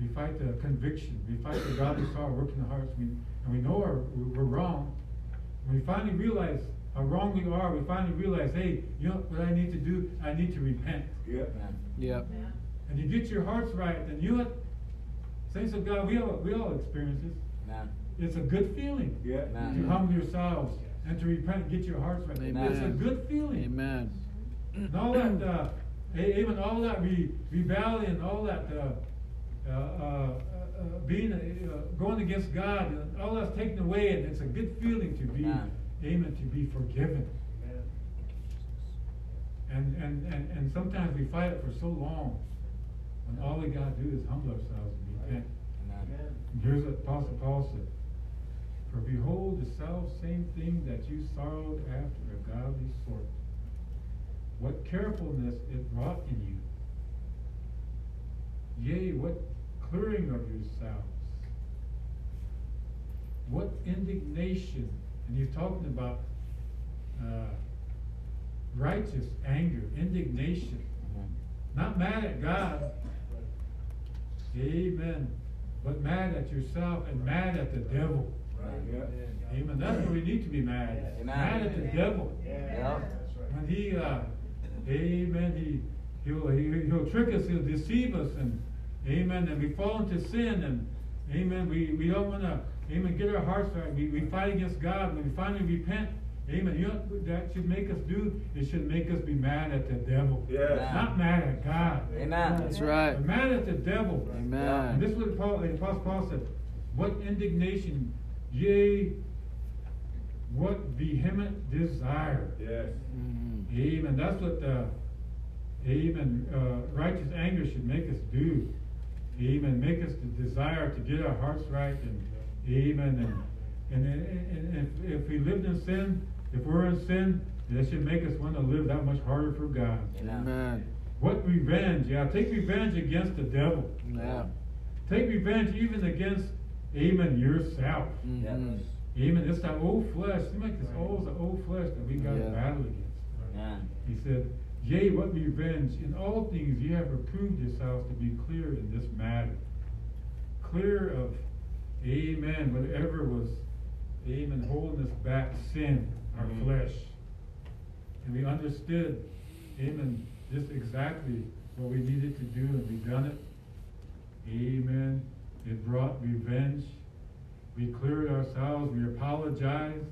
Speaker 3: We fight the conviction, we fight the godly sorrow working the hearts, we, and we know our, we're wrong. When we finally realize how wrong we are, we finally realize, hey, you know what I need to do? I need to repent.
Speaker 4: Amen.
Speaker 2: Yep.
Speaker 3: And you get your hearts right, then you know what? Saints of God, we all, we all experience this.
Speaker 4: Amen.
Speaker 3: It's a good feeling.
Speaker 1: Yeah.
Speaker 4: Amen.
Speaker 3: To humble yourselves and to repent and get your hearts right.
Speaker 2: Amen.
Speaker 3: It's a good feeling.
Speaker 2: Amen.
Speaker 3: And all that, uh, even all that re- rebellion, all that, uh, uh, uh, uh, being, uh, going against God, and all that's taken away, and it's a good feeling to be,
Speaker 4: Amen.
Speaker 3: amen, to be forgiven. And, and, and, and sometimes we fight it for so long, when all we gotta do is humble ourselves and repent.
Speaker 4: Amen.
Speaker 3: Here's what Apostle Paul said. For behold, the self same thing that you sorrowed after a godly sort. What carefulness it wrought in you. Yea, what clearing of yourselves. What indignation. And he's talking about uh, righteous anger, indignation. Not mad at God. Amen. But mad at yourself and mad at the devil. Amen. That's where we need to be mad.
Speaker 4: Amen.
Speaker 3: Mad at the devil.
Speaker 4: Yeah.
Speaker 3: When he, uh, amen, he, he'll, he, he'll trick us, he'll deceive us, and, amen, and we fall into sin, and, amen, we, we don't wanna, amen, get our hearts right, we, we fight against God, when we finally repent, Amen. You know what that should make us do? It should make us be mad at the devil.
Speaker 1: Yes.
Speaker 3: Not mad at God.
Speaker 4: Amen.
Speaker 2: That's right.
Speaker 3: But mad at the devil. And
Speaker 2: Amen.
Speaker 3: this is what Paul, the Apostle Paul said. What indignation, yea, what vehement desire.
Speaker 1: Yes.
Speaker 2: Mhm.
Speaker 3: Amen. That's what the, amen, uh, righteous anger should make us do. Amen. Make us the desire to get our hearts right and, amen. And, and, and, and if, if we lived in sin, if we're in sin, that should make us want to live that much harder for God.
Speaker 4: Amen.
Speaker 2: Amen.
Speaker 3: What revenge? Yeah, take revenge against the devil.
Speaker 2: Yeah.
Speaker 3: Take revenge even against, amen, yourself.
Speaker 4: Yes.
Speaker 2: Mhm.
Speaker 3: Amen. It's that old flesh. Seems like this old, the old flesh that we got to
Speaker 2: Yeah.
Speaker 3: battle against.
Speaker 4: Amen.
Speaker 3: He said, Yea, what revenge? In all things you have approved yourselves to be clear in this matter. Clear of, amen, whatever was, amen, holding us back, sin, our
Speaker 4: Mhm.
Speaker 3: flesh. And we understood, amen, just exactly what we needed to do, and we done it. Amen. It brought revenge. We cleared ourselves, we apologized.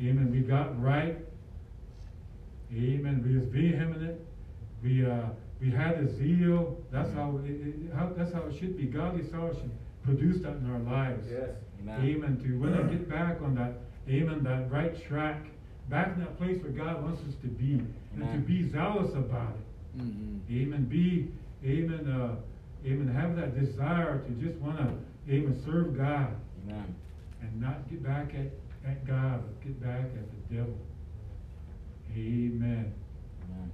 Speaker 3: Amen. We got right. Amen. We was vehement. We uh, we had a zeal. That's how, it, it, how that's how it should be. Godly sorrow should produce that in our lives.
Speaker 1: Yes.
Speaker 4: Amen.
Speaker 3: Amen. To when I get back on that, amen, that right track, back in that place where God wants us to be, and to be zealous about it.
Speaker 2: Mhm.
Speaker 3: Amen. Be, amen, uh, amen, have that desire to just want to, amen, serve God
Speaker 4: Amen.
Speaker 3: and not get back at, at God, but get back at the devil. Amen.
Speaker 4: Amen.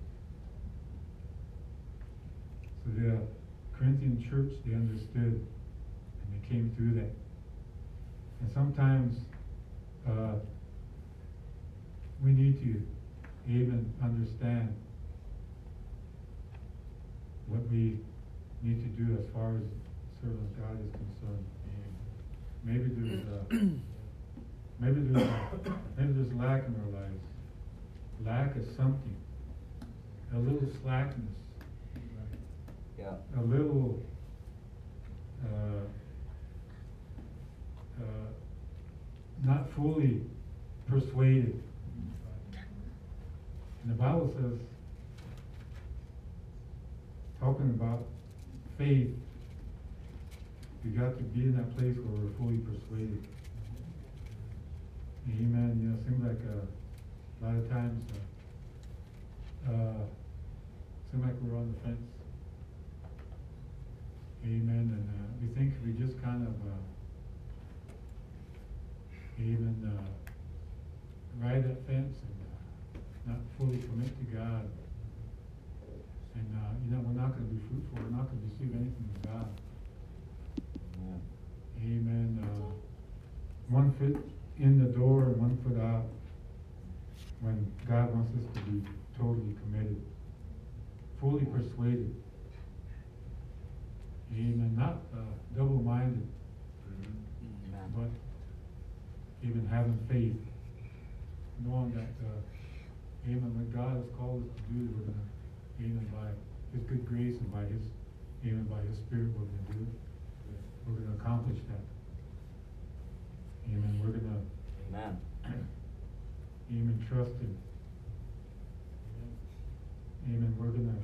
Speaker 3: So the Corinthian church, they understood and they came through that. And sometimes uh, we need to even understand what we need to do as far as serving God is concerned. Maybe there's a, maybe there's maybe there's lack in our lives, lack of something, a little slackness,
Speaker 4: Yeah.
Speaker 3: a little uh, uh, not fully persuaded. And the Bible says, talking about faith, we got to be in that place where we're fully persuaded. Amen. You know, it seems like uh, a lot of times, uh, uh, seems like we're on the fence. Amen. And uh, we think we just kind of, uh, even uh, ride that fence and uh, not fully commit to God. And uh, you know, we're not going to be fruitful. We're not going to receive anything from God.
Speaker 4: Amen.
Speaker 3: Amen. Uh, one foot in the door and one foot out. When God wants us to be totally committed, fully persuaded. Amen. Not uh, double-minded,
Speaker 4: Amen.
Speaker 3: but even having faith, knowing that, uh, amen, what God has called us to do, we're gonna, amen, by His good grace and by His, amen, by His Spirit, we're gonna do it. We're gonna accomplish that. Amen, we're gonna,
Speaker 4: Amen.
Speaker 3: amen, trust Him. Amen, we're gonna,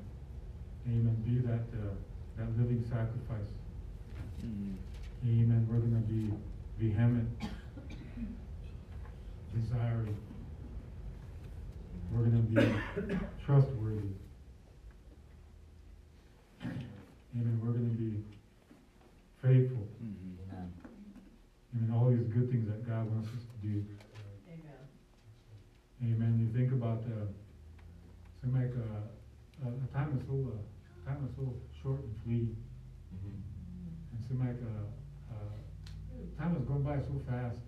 Speaker 3: amen, be that, uh, that living sacrifice.
Speaker 2: Mhm.
Speaker 3: Amen. We're going to be vehement, desiring. We're going to be trustworthy. Amen. We're going to be faithful.
Speaker 2: Mhm.
Speaker 4: Amen.
Speaker 3: Amen. All these good things that God wants us to do. Amen. Amen. You think about uh, seem like uh, uh, the time is so uh, time is so short and fleeting. And so like uh, uh, time is going by so fast.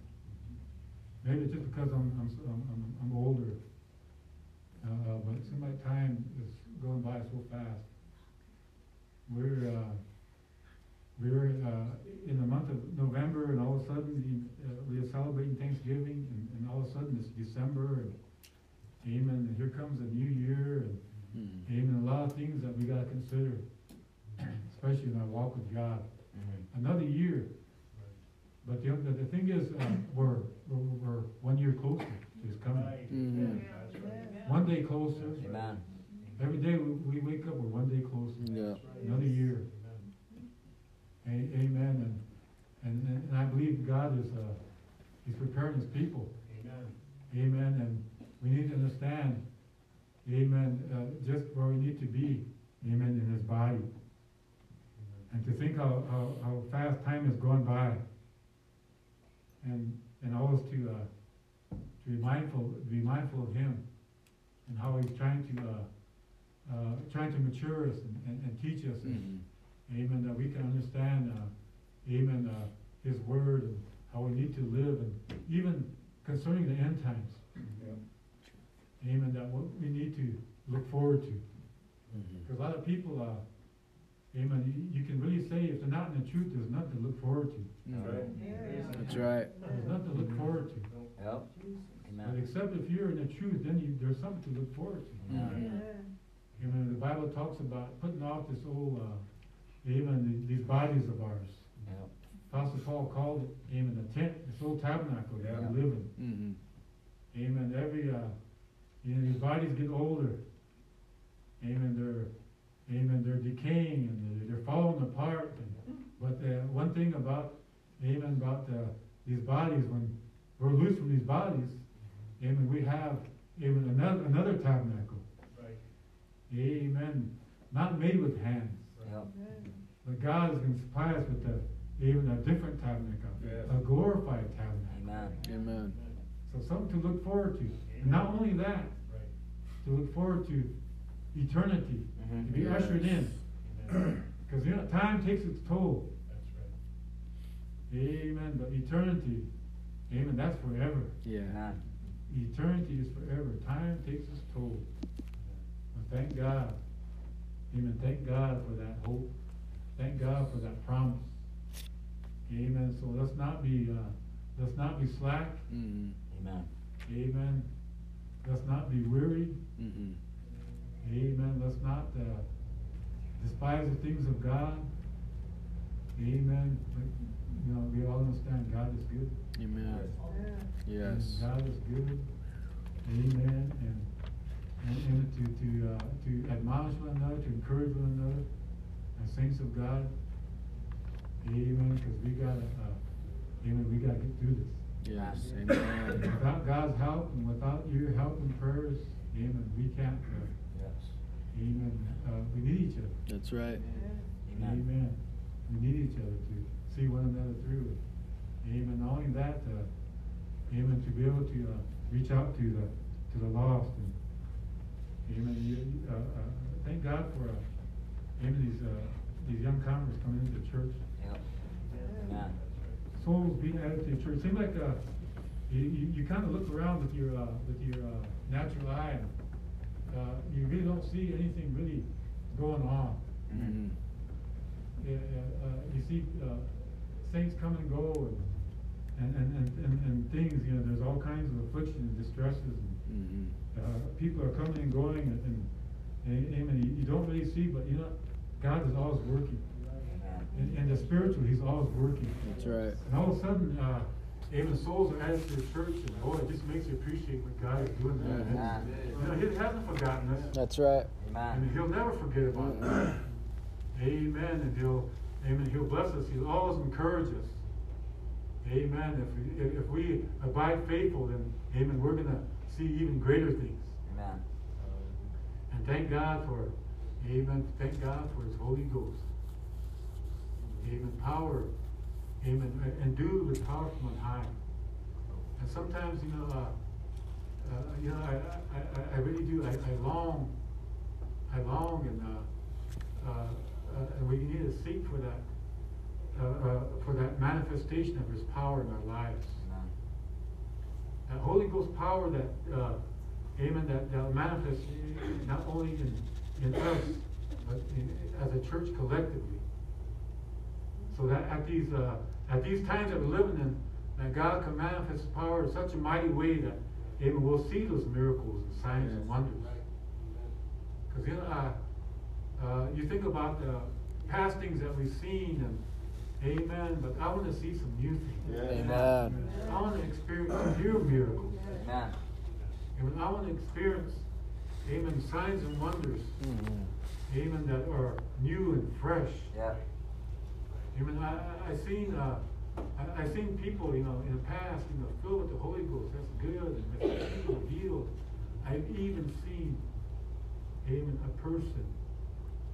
Speaker 3: Maybe it's just because I'm I'm I'm, I'm, older. Uh, but it seems like time is going by so fast. We're uh, we're uh, in the month of November, and all of a sudden uh, we are celebrating Thanksgiving, and, and all of a sudden it's December, and Amen. And here comes a new year, and
Speaker 2: Mhm.
Speaker 3: Amen. A lot of things that we got to consider, especially in our walk with God.
Speaker 4: Mhm.
Speaker 3: Another year. But the, the, the thing is, uh, we're, we're, we're one year closer to is coming.
Speaker 2: Mm-hmm.
Speaker 3: One day closer.
Speaker 4: Amen.
Speaker 3: Every day we, we wake up, we're one day closer.
Speaker 2: Yeah.
Speaker 3: Another year. A- amen. And, and, and I believe God is, uh, He's preparing His people. Amen. Amen. And we need to understand, amen, uh, just where we need to be, amen, in His body. And to think how, how, how fast time has gone by. And, and always to, uh, to be mindful, be mindful of Him and how He's trying to, uh, uh, trying to mature us and, and, and teach us. And,
Speaker 2: Mm-hmm.
Speaker 3: Amen, that we can understand, uh, amen, uh, His word and how we need to live and even concerning the end times. Amen, that what we need to look forward to.
Speaker 2: Mm-hmm.
Speaker 3: Because a lot of people, uh, amen, you, you can really say if they're not in the truth, there's nothing to look forward to.
Speaker 2: That's right.
Speaker 3: There's nothing to look forward to.
Speaker 4: Yep.
Speaker 3: But except if you're in the truth, then you, there's something to look forward to.
Speaker 4: Amen.
Speaker 3: Amen, the Bible talks about putting off this old, uh, amen, the- these bodies of ours.
Speaker 4: Yep.
Speaker 3: Apostle Paul called it, amen, the tent, this old tabernacle that
Speaker 4: Yeah.
Speaker 3: we live in.
Speaker 2: Mm-hmm.
Speaker 3: Amen. Every, uh, you know, these bodies get older. Amen. They're, amen, they're decaying and they're, they're falling apart. And, but uh, one thing about, amen, about uh, these bodies, when we're loose from these bodies, amen, we have, amen, another, another tabernacle. Right. Amen. Not made with hands.
Speaker 4: Yep.
Speaker 3: But God is going to supply us with a, even a different tabernacle,
Speaker 1: Yes.
Speaker 3: a glorified tabernacle.
Speaker 4: Amen.
Speaker 2: Amen.
Speaker 3: So something to look forward to. And not only that, right. to look forward to eternity, to
Speaker 4: Mhm.
Speaker 3: be ushered in. Because you know, time takes its toll. That's right. Amen. But eternity, amen, that's forever.
Speaker 2: Yeah.
Speaker 4: Amen.
Speaker 3: Eternity is forever. Time takes its toll. But thank God. Amen. Thank God for that hope. Thank God for that promise. Amen. So let's not be, uh, let's not be slack.
Speaker 2: Mm-hmm.
Speaker 4: Amen.
Speaker 3: Amen. Let's not be weary.
Speaker 2: Mm-hmm.
Speaker 3: Amen. Let's not uh, despise the things of God. Amen. But, you know, we all understand God is good.
Speaker 2: Amen. Yes.
Speaker 3: And God is good. Amen. And and, and to to uh, to admonish one another, to encourage one another, as saints of God. Amen. Because we gotta, uh, amen. We gotta get through this.
Speaker 2: Yes. Amen.
Speaker 3: Without God's help and without your help and prayers, amen. We can't. Uh,
Speaker 4: Yes.
Speaker 3: Amen. Uh, we need each other.
Speaker 2: That's right.
Speaker 4: Amen.
Speaker 3: Amen. We need each other to see one another through. Amen. Not only that, uh, amen, to be able to uh, reach out to the to the lost. And, amen. You, uh, uh, thank God for uh, amen these uh, these young converts coming into the church.
Speaker 4: Yep. Amen.
Speaker 3: Souls being added to the church. It seems like uh, you, you, you kind of look around with your uh, with your uh, natural eye. And, uh, you really don't see anything really going on.
Speaker 2: Mm-hmm.
Speaker 3: Uh, you see, uh, saints come and go and, and, and, and, and, and things, you know, there's all kinds of affliction and distresses and,
Speaker 2: Mm-hmm.
Speaker 3: uh, people are coming and going and, and, and, amen, you, you don't really see, but you know, God is always working.
Speaker 4: And,
Speaker 3: in the spiritual, He's always working.
Speaker 2: That's right.
Speaker 3: And all of a sudden, even souls are added to the church and boy, it just makes you appreciate what God is doing there.
Speaker 2: Yeah.
Speaker 3: You know, He hasn't forgotten us.
Speaker 2: That's right.
Speaker 3: And
Speaker 4: Amen.
Speaker 3: he'll never forget about us. Amen. And he'll, amen, he'll bless us. He'll always encourage us. Amen. If we, if we abide faithful, then, amen, we're going to see even greater things.
Speaker 4: Amen.
Speaker 3: And thank God for, amen, thank God for his Holy Ghost. Amen. Power. Amen. And- do with power from on high. And sometimes, you know, uh, uh, you know, I, I, I- I really do, I, I long, I long and, uh, uh, uh, and we need to seek for that, uh, uh, for that manifestation of his power in our lives.
Speaker 4: Amen.
Speaker 3: That Holy Ghost power that, uh, amen, that, that manifests not only in, in us, but in, as a church collectively. So that at these, uh, at these times that we're living in, that God can manifest His power in such a mighty way that, even we'll see those miracles and signs and wonders. Because, you know, uh, uh, you think about the past things that we've seen and, amen, but I want to see some new things.
Speaker 2: Amen.
Speaker 3: I want to experience new miracles.
Speaker 4: Amen.
Speaker 3: And I want to experience, amen, signs and wonders,
Speaker 2: Mhm.
Speaker 3: amen, that are new and fresh.
Speaker 4: Yeah.
Speaker 3: Amen. I, I, I seen, uh, I, I seen people, you know, in the past, you know, filled with the Holy Ghost. That's good. And that's people healed. I've even seen, amen, a person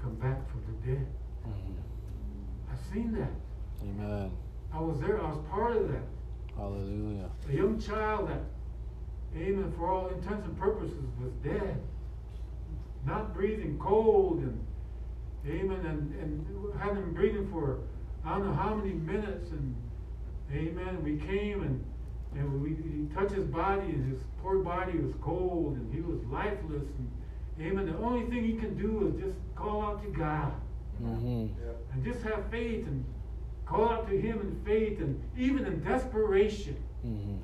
Speaker 3: come back from the dead.
Speaker 2: Mhm.
Speaker 3: I've seen that.
Speaker 2: Amen.
Speaker 3: I was there. I was part of that.
Speaker 2: Hallelujah.
Speaker 3: A young child that, amen, for all intents and purposes was dead. Not breathing cold and, amen, and, and had him breathing for I don't know how many minutes and, amen, we came and, and we, he touched his body and his poor body was cold and he was lifeless and, amen, the only thing he can do is just call out to God
Speaker 2: Mhm.
Speaker 3: and just have faith and call out to him in faith and even in desperation
Speaker 2: Mhm.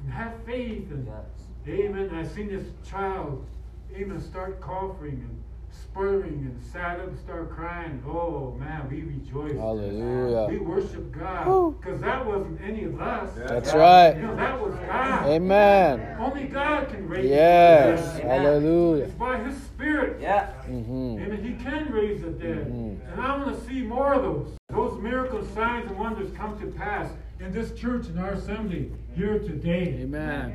Speaker 3: and have faith and
Speaker 4: Yes.
Speaker 3: amen. I seen this child, amen, start coughing and spurring and sat up and start crying. Oh man, we rejoiced. We worship God because that wasn't any of us.
Speaker 2: That's
Speaker 3: You
Speaker 2: right.
Speaker 3: know, that was God.
Speaker 2: Amen.
Speaker 3: Only God can raise
Speaker 2: Yes.
Speaker 3: the dead.
Speaker 2: Hallelujah.
Speaker 3: It's by His Spirit.
Speaker 4: Yeah.
Speaker 2: Mhm.
Speaker 3: Amen. He can raise the dead.
Speaker 2: Mhm.
Speaker 3: And I want to see more of those. Those miracles, signs, and wonders come to pass in this church, in our assembly, here today.
Speaker 2: Amen.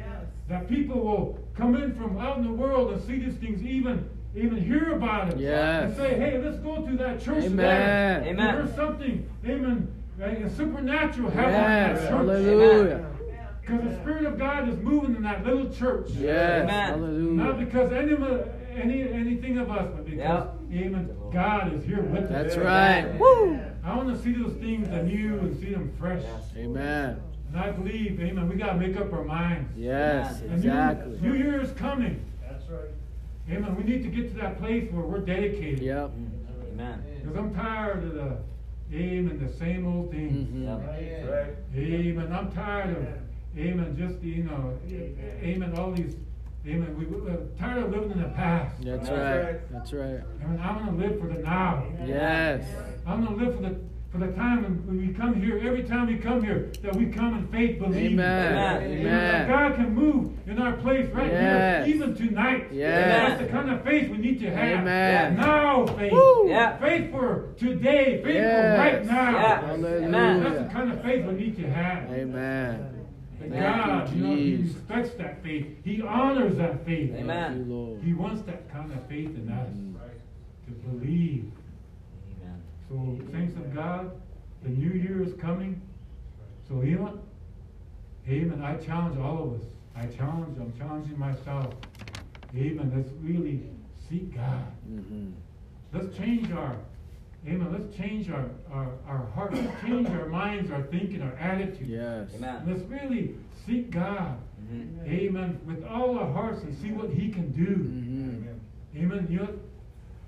Speaker 3: That people will come in from out in the world and see these things, even even hear about it.
Speaker 2: Yes.
Speaker 3: And say, hey, let's go to that church
Speaker 2: Amen.
Speaker 3: there.
Speaker 4: Amen.
Speaker 3: There's something, amen, a supernatural happening in that church.
Speaker 2: Hallelujah.
Speaker 3: Because the Spirit of God is moving in that little church.
Speaker 2: Yes.
Speaker 4: Amen.
Speaker 3: Not because any of us- any anything of us, but because
Speaker 4: Yeah.
Speaker 3: Amen, God is here with us.
Speaker 2: That's right. Woo.
Speaker 3: I want to see those things anew and see them fresh.
Speaker 4: Yes.
Speaker 2: Amen.
Speaker 3: And I believe, Amen, we got to make up our minds.
Speaker 2: Yes.
Speaker 3: And new-
Speaker 2: Exactly.
Speaker 3: New Year is coming.
Speaker 5: That's right.
Speaker 3: Amen. We need to get to that place where we're dedicated.
Speaker 2: Yep.
Speaker 4: Amen.
Speaker 3: Because I'm tired of the amen, the same old things.
Speaker 2: Mhm.
Speaker 4: Yep.
Speaker 5: Right.
Speaker 3: Amen. I'm tired of amen, just you know, amen, all these amen. We, we're tired of living in the past.
Speaker 2: That's
Speaker 5: That's
Speaker 2: right.
Speaker 5: right.
Speaker 2: That's right.
Speaker 3: Amen. I want to live for the now.
Speaker 2: Yes.
Speaker 3: I'm going to live for the for the time when- when we come here. Every time we come here, that we come in faith, believing.
Speaker 2: Amen.
Speaker 4: Amen.
Speaker 3: That
Speaker 2: Amen.
Speaker 3: God can move in our place right
Speaker 2: Yes.
Speaker 3: here, even tonight.
Speaker 2: Yes.
Speaker 3: That's the kind of faith we need to have.
Speaker 2: Amen.
Speaker 3: Now faith.
Speaker 4: Yeah.
Speaker 3: Faith for today. Faith
Speaker 2: Yes.
Speaker 3: for right now.
Speaker 4: Yeah.
Speaker 2: Hallelujah.
Speaker 3: That's the kind of faith we need to have.
Speaker 2: Amen.
Speaker 3: And God,
Speaker 2: you,
Speaker 3: you know, He respects that faith. He honors that faith.
Speaker 4: Amen.
Speaker 2: Thank you, Lord.
Speaker 3: He wants that kind of faith in us
Speaker 2: Mm.
Speaker 3: to believe.
Speaker 4: Amen.
Speaker 3: So, saints of God, the new year is coming. So, you know? Amen. I challenge all of us. I challenge, I'm challenging myself. Amen. Let's really seek God.
Speaker 2: Mhm.
Speaker 3: Let's change our, amen. Let's change our, our, our hearts. Let's change our minds, our thinking, our attitude.
Speaker 2: Yes.
Speaker 4: Amen.
Speaker 3: Let's really seek God.
Speaker 4: Mhm.
Speaker 3: Amen. With all our hearts and see what He can do.
Speaker 2: Mhm.
Speaker 3: Amen. You know,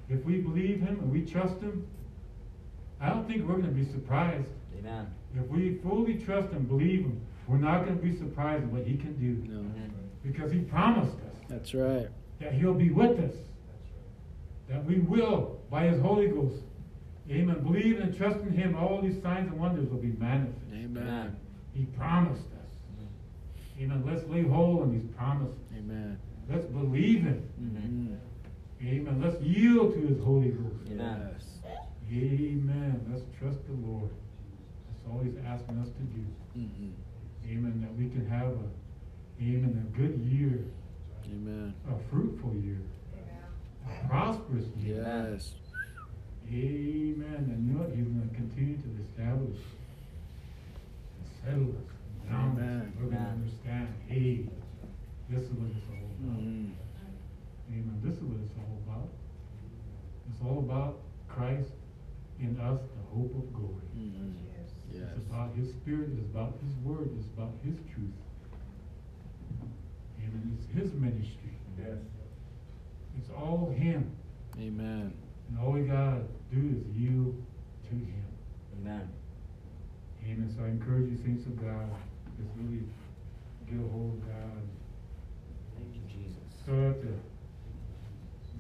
Speaker 3: if we believe Him and we trust Him, I don't think we're going to be surprised.
Speaker 4: Amen.
Speaker 3: If we fully trust and believe Him, we're not going to be surprised at what He can do.
Speaker 2: No.
Speaker 3: Because He promised us
Speaker 2: That's right.
Speaker 3: that He'll be with us. That we will, by His Holy Ghost, Amen. Believe and trust in Him, all these signs and wonders will be manifest.
Speaker 2: Amen.
Speaker 3: He promised us. Amen. Let's lay hold on these promises.
Speaker 2: Amen.
Speaker 3: Let's believe Him.
Speaker 2: Mhm.
Speaker 3: Amen. Let's yield to His Holy Ghost.
Speaker 4: Amen.
Speaker 2: Yes.
Speaker 3: Amen. Let's trust the Lord. That's all He's asking us to do.
Speaker 2: Mhm.
Speaker 3: Amen. That we can have a, amen, a good year,
Speaker 2: Amen.
Speaker 3: a fruitful year, a prosperous year.
Speaker 2: Yes.
Speaker 3: Amen. And you know what? He's going to continue to establish and settle us down.
Speaker 2: Amen.
Speaker 3: We're going to understand, hey, this is what it's all about.
Speaker 2: Mhm.
Speaker 3: Amen. This is what it's all about. It's all about Christ in us, the hope of glory.
Speaker 2: Mhm. Yes.
Speaker 3: It's about His Spirit. It's about His Word. It's about His truth. Amen. It's His ministry.
Speaker 5: Yes.
Speaker 3: It's all Him.
Speaker 2: Amen.
Speaker 3: And all we gotta do is yield to Him.
Speaker 4: Amen.
Speaker 3: Amen. So I encourage you, saints of God, just really get a hold of God.
Speaker 4: Thank you, Jesus.
Speaker 3: Start the,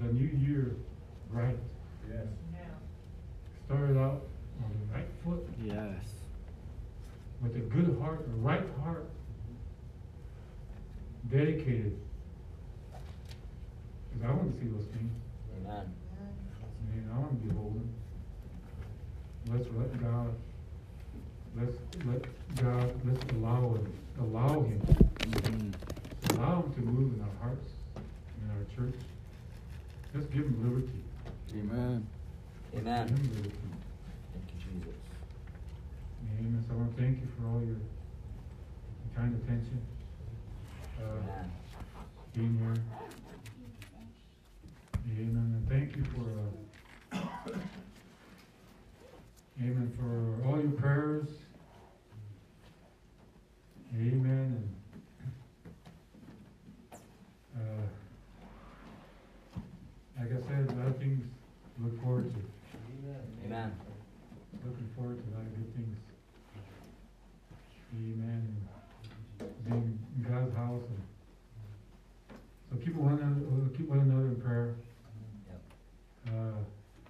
Speaker 3: the new year right.
Speaker 5: Yes.
Speaker 3: Start it out on the right foot
Speaker 2: Yes.
Speaker 3: with a good heart, a right heart. dedicated. Cause I wanna see those things.
Speaker 4: Amen.
Speaker 3: I mean, I wanna be holding. Let's let God, let's let God, let's allow him, allow him,
Speaker 2: Mhm.
Speaker 3: allow him to move in our hearts, in our church. Let's give him liberty.
Speaker 2: Amen.
Speaker 4: Amen.
Speaker 3: Give him liberty.
Speaker 4: Thank you, Jesus.
Speaker 3: Amen. So I wanna thank you for all your kind attention. Uh,
Speaker 4: Amen.
Speaker 3: being here. Amen, and thank you for, uh, amen, for all your prayers. Amen, and, uh, like I said, a lot of things to look forward to,
Speaker 4: Amen.
Speaker 3: looking forward to a lot of good things. Amen, being in God's house and so keep one another, keep one another in prayer.
Speaker 4: Yep.
Speaker 3: Uh,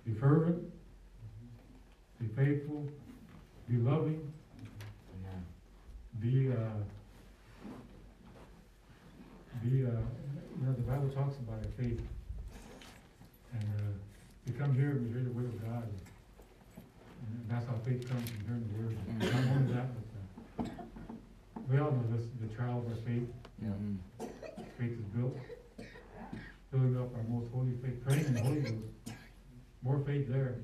Speaker 3: be fervent, be faithful, be loving,
Speaker 4: Amen.
Speaker 3: be, uh, be, uh, you know, the Bible talks about faith. And, uh, we come here, we hear the word of God. That's how faith comes from hearing the word. Not only that, but, uh, we all know this, the trial of our faith.
Speaker 2: Mhm.
Speaker 3: faith is built, building up our most holy faith, praying in the Holy Ghost, more faith there.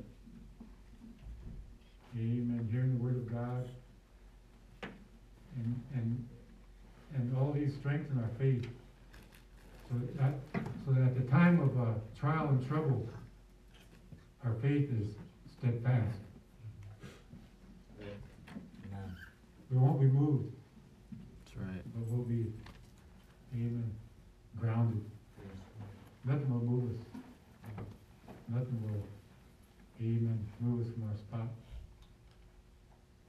Speaker 3: Amen, hearing the word of God. And, and, and all these strengthen our faith. So that, so that at the time of, uh, trial and trouble, our faith is steadfast.
Speaker 4: Amen.
Speaker 3: We won't be moved,
Speaker 2: That's right.
Speaker 3: but we'll be, amen, grounded. Nothing will move us. Nothing will, amen, move us from our spot.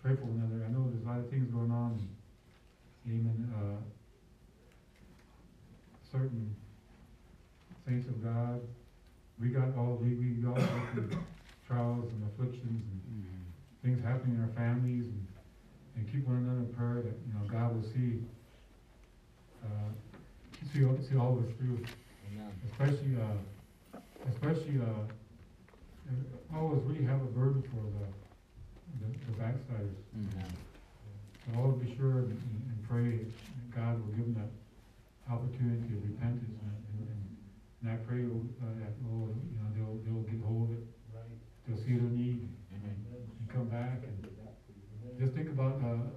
Speaker 3: Pray for one another. I know there's a lot of things going on. Amen. Uh, certain saints of God, we got all, we, we all go through trials and afflictions and
Speaker 2: Mhm.
Speaker 3: things happening in our families and, and keep one another in prayer that, you know, God will see, uh, see, all- see all of us through
Speaker 4: Amen.
Speaker 3: especially, uh, especially, uh, uh, always we have a burden for the, the, the backsliders.
Speaker 4: Amen.
Speaker 3: So always be sure and, and pray that God will give them that opportunity of repentance and, and, and- I pray, uh, that, oh, you know, they'll, they'll get hold of it. They'll see their need
Speaker 4: Mhm.
Speaker 3: and come back and just think about, uh,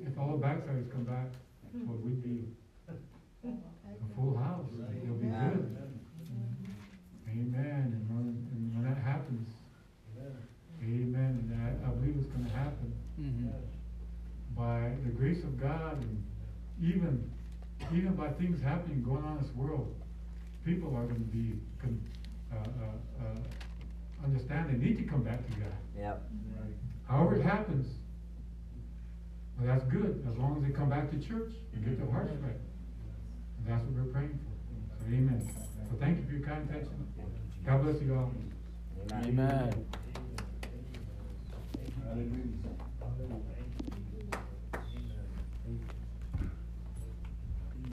Speaker 3: if all the backsliders come back, what would be. A full house, it'll be good. Amen, and when, and when that happens, amen, and I, I believe it's gonna happen.
Speaker 2: Mhm.
Speaker 3: by the grace of God and even, even by things happening, going on in this world, people are gonna be, con- uh, uh, uh, understand they need to come back to God.
Speaker 4: Yep.
Speaker 3: However it happens, well, that's good, as long as they come back to church and get their hearts mm-hmm. right. And that's what we're praying for. So, amen. So thank you for your kind attention.
Speaker 4: Thank you, Jesus.
Speaker 3: God bless you all.
Speaker 4: Amen.
Speaker 2: Amen.
Speaker 5: Hallelujah.